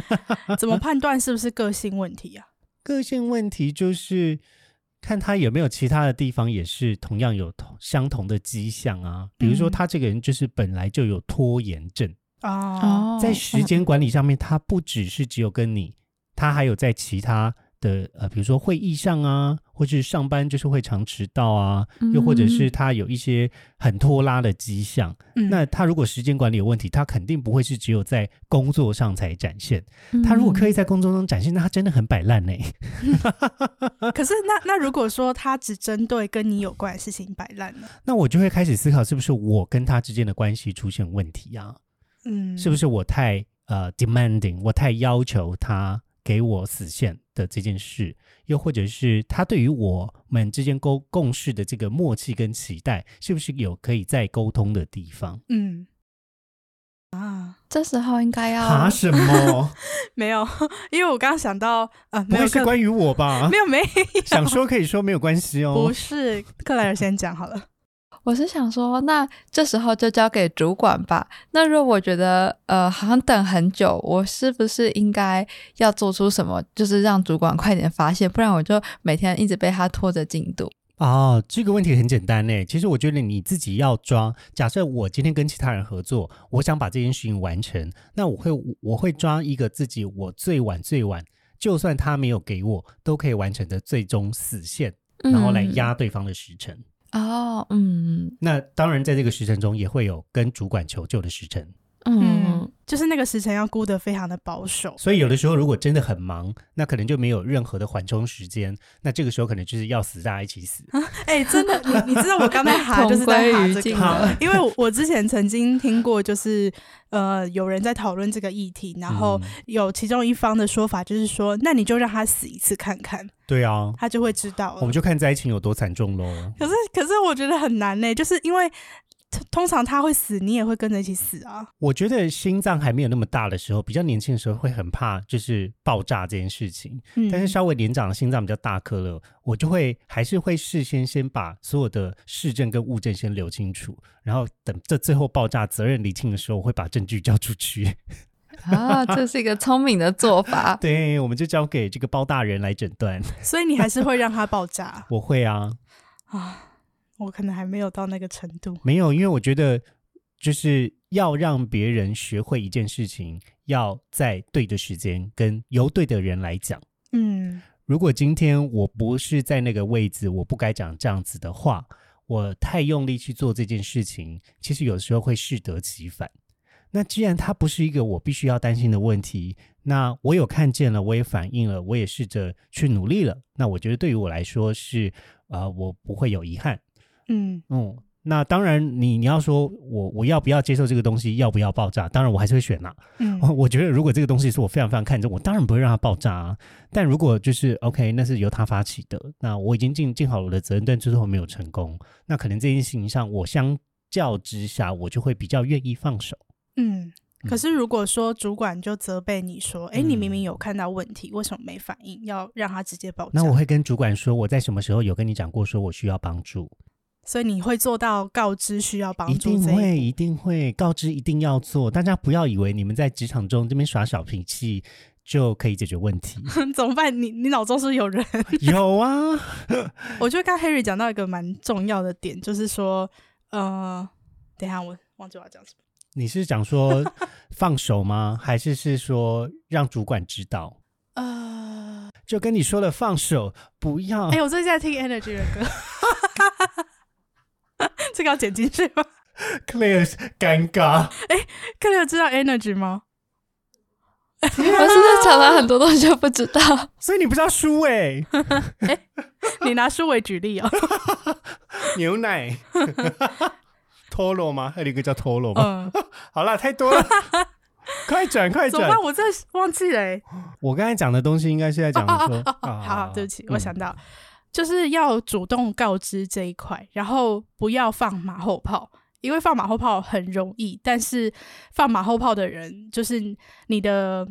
Speaker 3: 怎么判断是不是个性问题啊？
Speaker 1: 个性问题就是看他有没有其他的地方也是同样有同相同的迹象啊。比如说，他这个人就是本来就有拖延症啊，在时间管理上面，他不只是只有跟你，他还有在其他。的呃，比如说会议上啊，或是上班就是会常迟到啊，又或者是他有一些很拖拉的迹象。那他如果时间管理有问题，他肯定不会是只有在工作上才展现。他如果刻意在工作中展现，那他真的很摆烂呢。
Speaker 3: 可是那 那如果说他只针对跟你有关的事情摆烂呢？
Speaker 1: 那我就会开始思考，是不是我跟他之间的关系出现问题啊？嗯，是不是我太呃 demanding，我太要求他？给我死线的这件事，又或者是他对于我们之间沟共事的这个默契跟期待，是不是有可以再沟通的地方？嗯，
Speaker 5: 啊，这时候应该要
Speaker 1: 啊什么？
Speaker 3: 没有，因为我刚刚想到，呃，
Speaker 1: 不会是关于我吧？
Speaker 3: 没有，没有，
Speaker 1: 想说可以说，没有关系哦。
Speaker 3: 不是，克莱尔先讲好了。
Speaker 5: 我是想说，那这时候就交给主管吧。那如果我觉得呃好像等很久，我是不是应该要做出什么，就是让主管快点发现，不然我就每天一直被他拖着进度。
Speaker 1: 哦，这个问题很简单呢。其实我觉得你自己要抓。假设我今天跟其他人合作，我想把这件事情完成，那我会我会抓一个自己我最晚最晚，就算他没有给我都可以完成的最终死线，然后来压对方的时辰。
Speaker 5: 哦，嗯，
Speaker 1: 那当然，在这个时辰中也会有跟主管求救的时辰。
Speaker 3: 嗯，就是那个时辰要估得非常的保守，
Speaker 1: 所以有的时候如果真的很忙，那可能就没有任何的缓冲时间。那这个时候可能就是要死大家一起死。
Speaker 3: 哎，真的，你你知道我刚才 哈就是在哈这个，因为我之前曾经听过，就是呃有人在讨论这个议题，然后有其中一方的说法就是说，那你就让他死一次看看。
Speaker 1: 对啊，
Speaker 3: 他就会知道。
Speaker 1: 我们就看灾情有多惨重喽。
Speaker 3: 可是可是我觉得很难呢，就是因为。通常他会死，你也会跟着一起死啊。
Speaker 1: 我觉得心脏还没有那么大的时候，比较年轻的时候会很怕就是爆炸这件事情。嗯，但是稍微年长的心脏比较大颗了，我就会还是会事先先把所有的事证跟物证先留清楚，然后等这最后爆炸责任厘清的时候，我会把证据交出去。
Speaker 5: 啊，这是一个聪明的做法。
Speaker 1: 对，我们就交给这个包大人来诊断。
Speaker 3: 所以你还是会让他爆炸？
Speaker 1: 我会啊。
Speaker 3: 啊。我可能还没有到那个程度，
Speaker 1: 没有，因为我觉得就是要让别人学会一件事情，要在对的时间跟由对的人来讲。嗯，如果今天我不是在那个位置，我不该讲这样子的话，我太用力去做这件事情，其实有时候会适得其反。那既然它不是一个我必须要担心的问题，那我有看见了，我也反应了，我也试着去努力了，那我觉得对于我来说是，呃，我不会有遗憾。嗯嗯，那当然，你你要说我我要不要接受这个东西，要不要爆炸？当然，我还是会选呐。嗯，我觉得如果这个东西是我非常非常看重，我当然不会让它爆炸啊。但如果就是 OK，那是由他发起的，那我已经尽尽好我的责任，但最后没有成功，那可能这件事情上，我相较之下，我就会比较愿意放手。
Speaker 3: 嗯，可是如果说主管就责备你说，哎，你明明有看到问题，为什么没反应？要让他直接爆炸？
Speaker 1: 那我会跟主管说，我在什么时候有跟你讲过，说我需要帮助。
Speaker 3: 所以你会做到告知需要帮助，
Speaker 1: 一定会一定会告知，一定要做。大家不要以为你们在职场中这边耍小脾气就可以解决问题。
Speaker 3: 怎么办？你你脑中是有人？
Speaker 1: 有啊。
Speaker 3: 我觉得刚 Harry 讲到一个蛮重要的点，就是说，呃，等一下我忘记我要讲什么。
Speaker 1: 你是讲说放手吗？还是是说让主管知道？呃，就跟你说了放手，不要。
Speaker 3: 哎，我最近在听 Energy 的歌。这个要剪进去吗
Speaker 1: ？Clear 尴尬。
Speaker 3: 哎，Clear 知道 Energy 吗？
Speaker 5: 我是不是讲了很多东西都不知道，
Speaker 1: 所以你不知道书哎。
Speaker 3: 哎，你拿书为举例哦？
Speaker 1: 牛奶，托罗吗？还有一个叫托罗吗？好了，太多了，快转快转。怎么
Speaker 3: 办？我在忘记了。
Speaker 1: 我刚才讲的东西应该是在讲说，
Speaker 3: 好，对不起，我想到。就是要主动告知这一块，然后不要放马后炮，因为放马后炮很容易，但是放马后炮的人就是你的。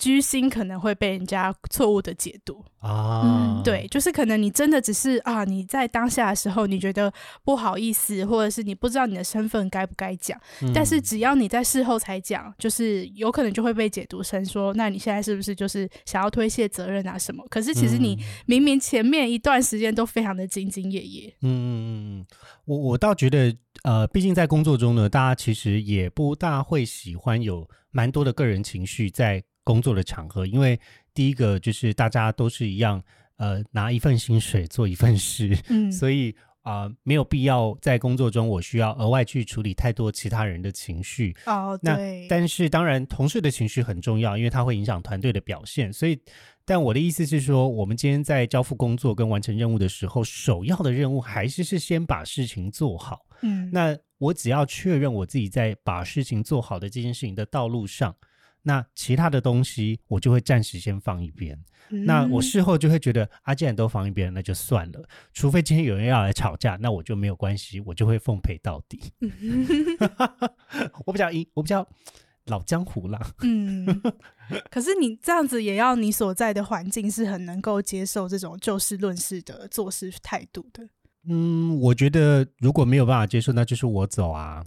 Speaker 3: 居心可能会被人家错误的解读啊，对，就是可能你真的只是啊，你在当下的时候你觉得不好意思，或者是你不知道你的身份该不该讲，但是只要你在事后才讲，就是有可能就会被解读成说，那你现在是不是就是想要推卸责任啊什么？可是其实你明明前面一段时间都非常的兢兢业业。嗯嗯嗯
Speaker 1: 嗯，我我倒觉得，呃，毕竟在工作中呢，大家其实也不大会喜欢有蛮多的个人情绪在。工作的场合，因为第一个就是大家都是一样，呃，拿一份薪水做一份事，嗯，所以啊，没有必要在工作中我需要额外去处理太多其他人的情绪
Speaker 3: 哦。
Speaker 1: 那但是当然，同事的情绪很重要，因为它会影响团队的表现。所以，但我的意思是说，我们今天在交付工作跟完成任务的时候，首要的任务还是是先把事情做好。嗯，那我只要确认我自己在把事情做好的这件事情的道路上。那其他的东西我就会暂时先放一边。那我事后就会觉得，啊，既然都放一边，那就算了。除非今天有人要来吵架，那我就没有关系，我就会奉陪到底。我比较一，我比较老江湖啦。嗯，
Speaker 3: 可是你这样子也要你所在的环境是很能够接受这种就事论事的做事态度的。
Speaker 1: 嗯，我觉得如果没有办法接受，那就是我走啊。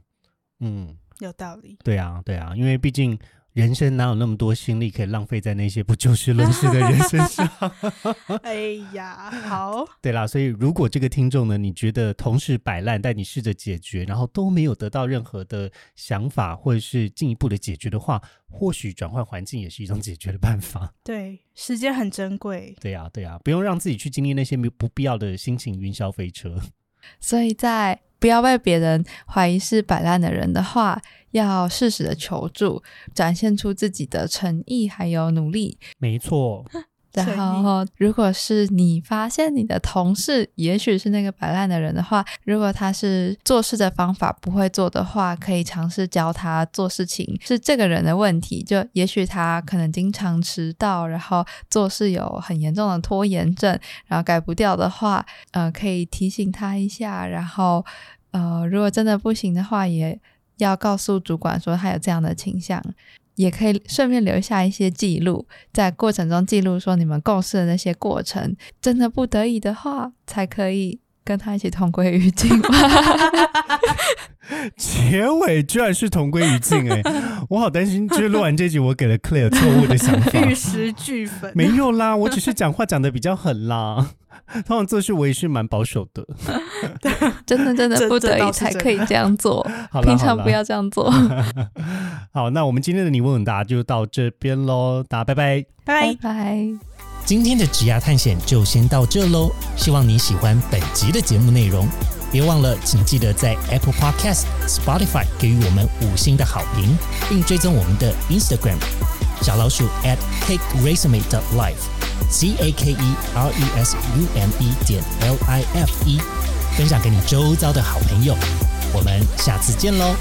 Speaker 3: 嗯，有道理。
Speaker 1: 对啊，对啊，因为毕竟。人生哪有那么多心力可以浪费在那些不就事论事的人身上？
Speaker 3: 哎呀，好，
Speaker 1: 对啦，所以如果这个听众呢，你觉得同事摆烂，但你试着解决，然后都没有得到任何的想法或者是进一步的解决的话，或许转换环境也是一种解决的办法。
Speaker 3: 对，时间很珍贵。
Speaker 1: 对呀，对呀，不用让自己去经历那些没不必要的心情云霄飞车。
Speaker 5: 所以在不要被别人怀疑是摆烂的人的话。要适时的求助，展现出自己的诚意还有努力。
Speaker 1: 没错。
Speaker 5: 然后，如果是你发现你的同事也许是那个摆烂的人的话，如果他是做事的方法不会做的话，可以尝试教他做事情是这个人的问题。就也许他可能经常迟到，然后做事有很严重的拖延症，然后改不掉的话，呃，可以提醒他一下，然后。呃，如果真的不行的话，也要告诉主管说他有这样的倾向，也可以顺便留下一些记录，在过程中记录说你们共事的那些过程。真的不得已的话，才可以跟他一起同归于尽。
Speaker 6: 结尾居然是同归于尽哎，我好担心，就是录完这集我给了 Claire 错误的想法，
Speaker 3: 玉石俱焚。
Speaker 6: 没有啦，我只是讲话讲的比较狠啦。通常做事我也是蛮保守的，
Speaker 5: 真的真的不得已才可以这样做，平常不要这样做。
Speaker 6: 好，那我们今天的你问答就到这边喽，大家拜拜，
Speaker 3: 拜
Speaker 5: 拜。
Speaker 1: 今天的职涯探险就先到这喽，希望你喜欢本集的节目内容。别忘了，请记得在 Apple Podcast、Spotify 给予我们五星的好评，并追踪我们的 Instagram 小老鼠 at cakeresume dot life，c a k e r e s u m e 点 l i f e，分享给你周遭的好朋友。我们下次见喽！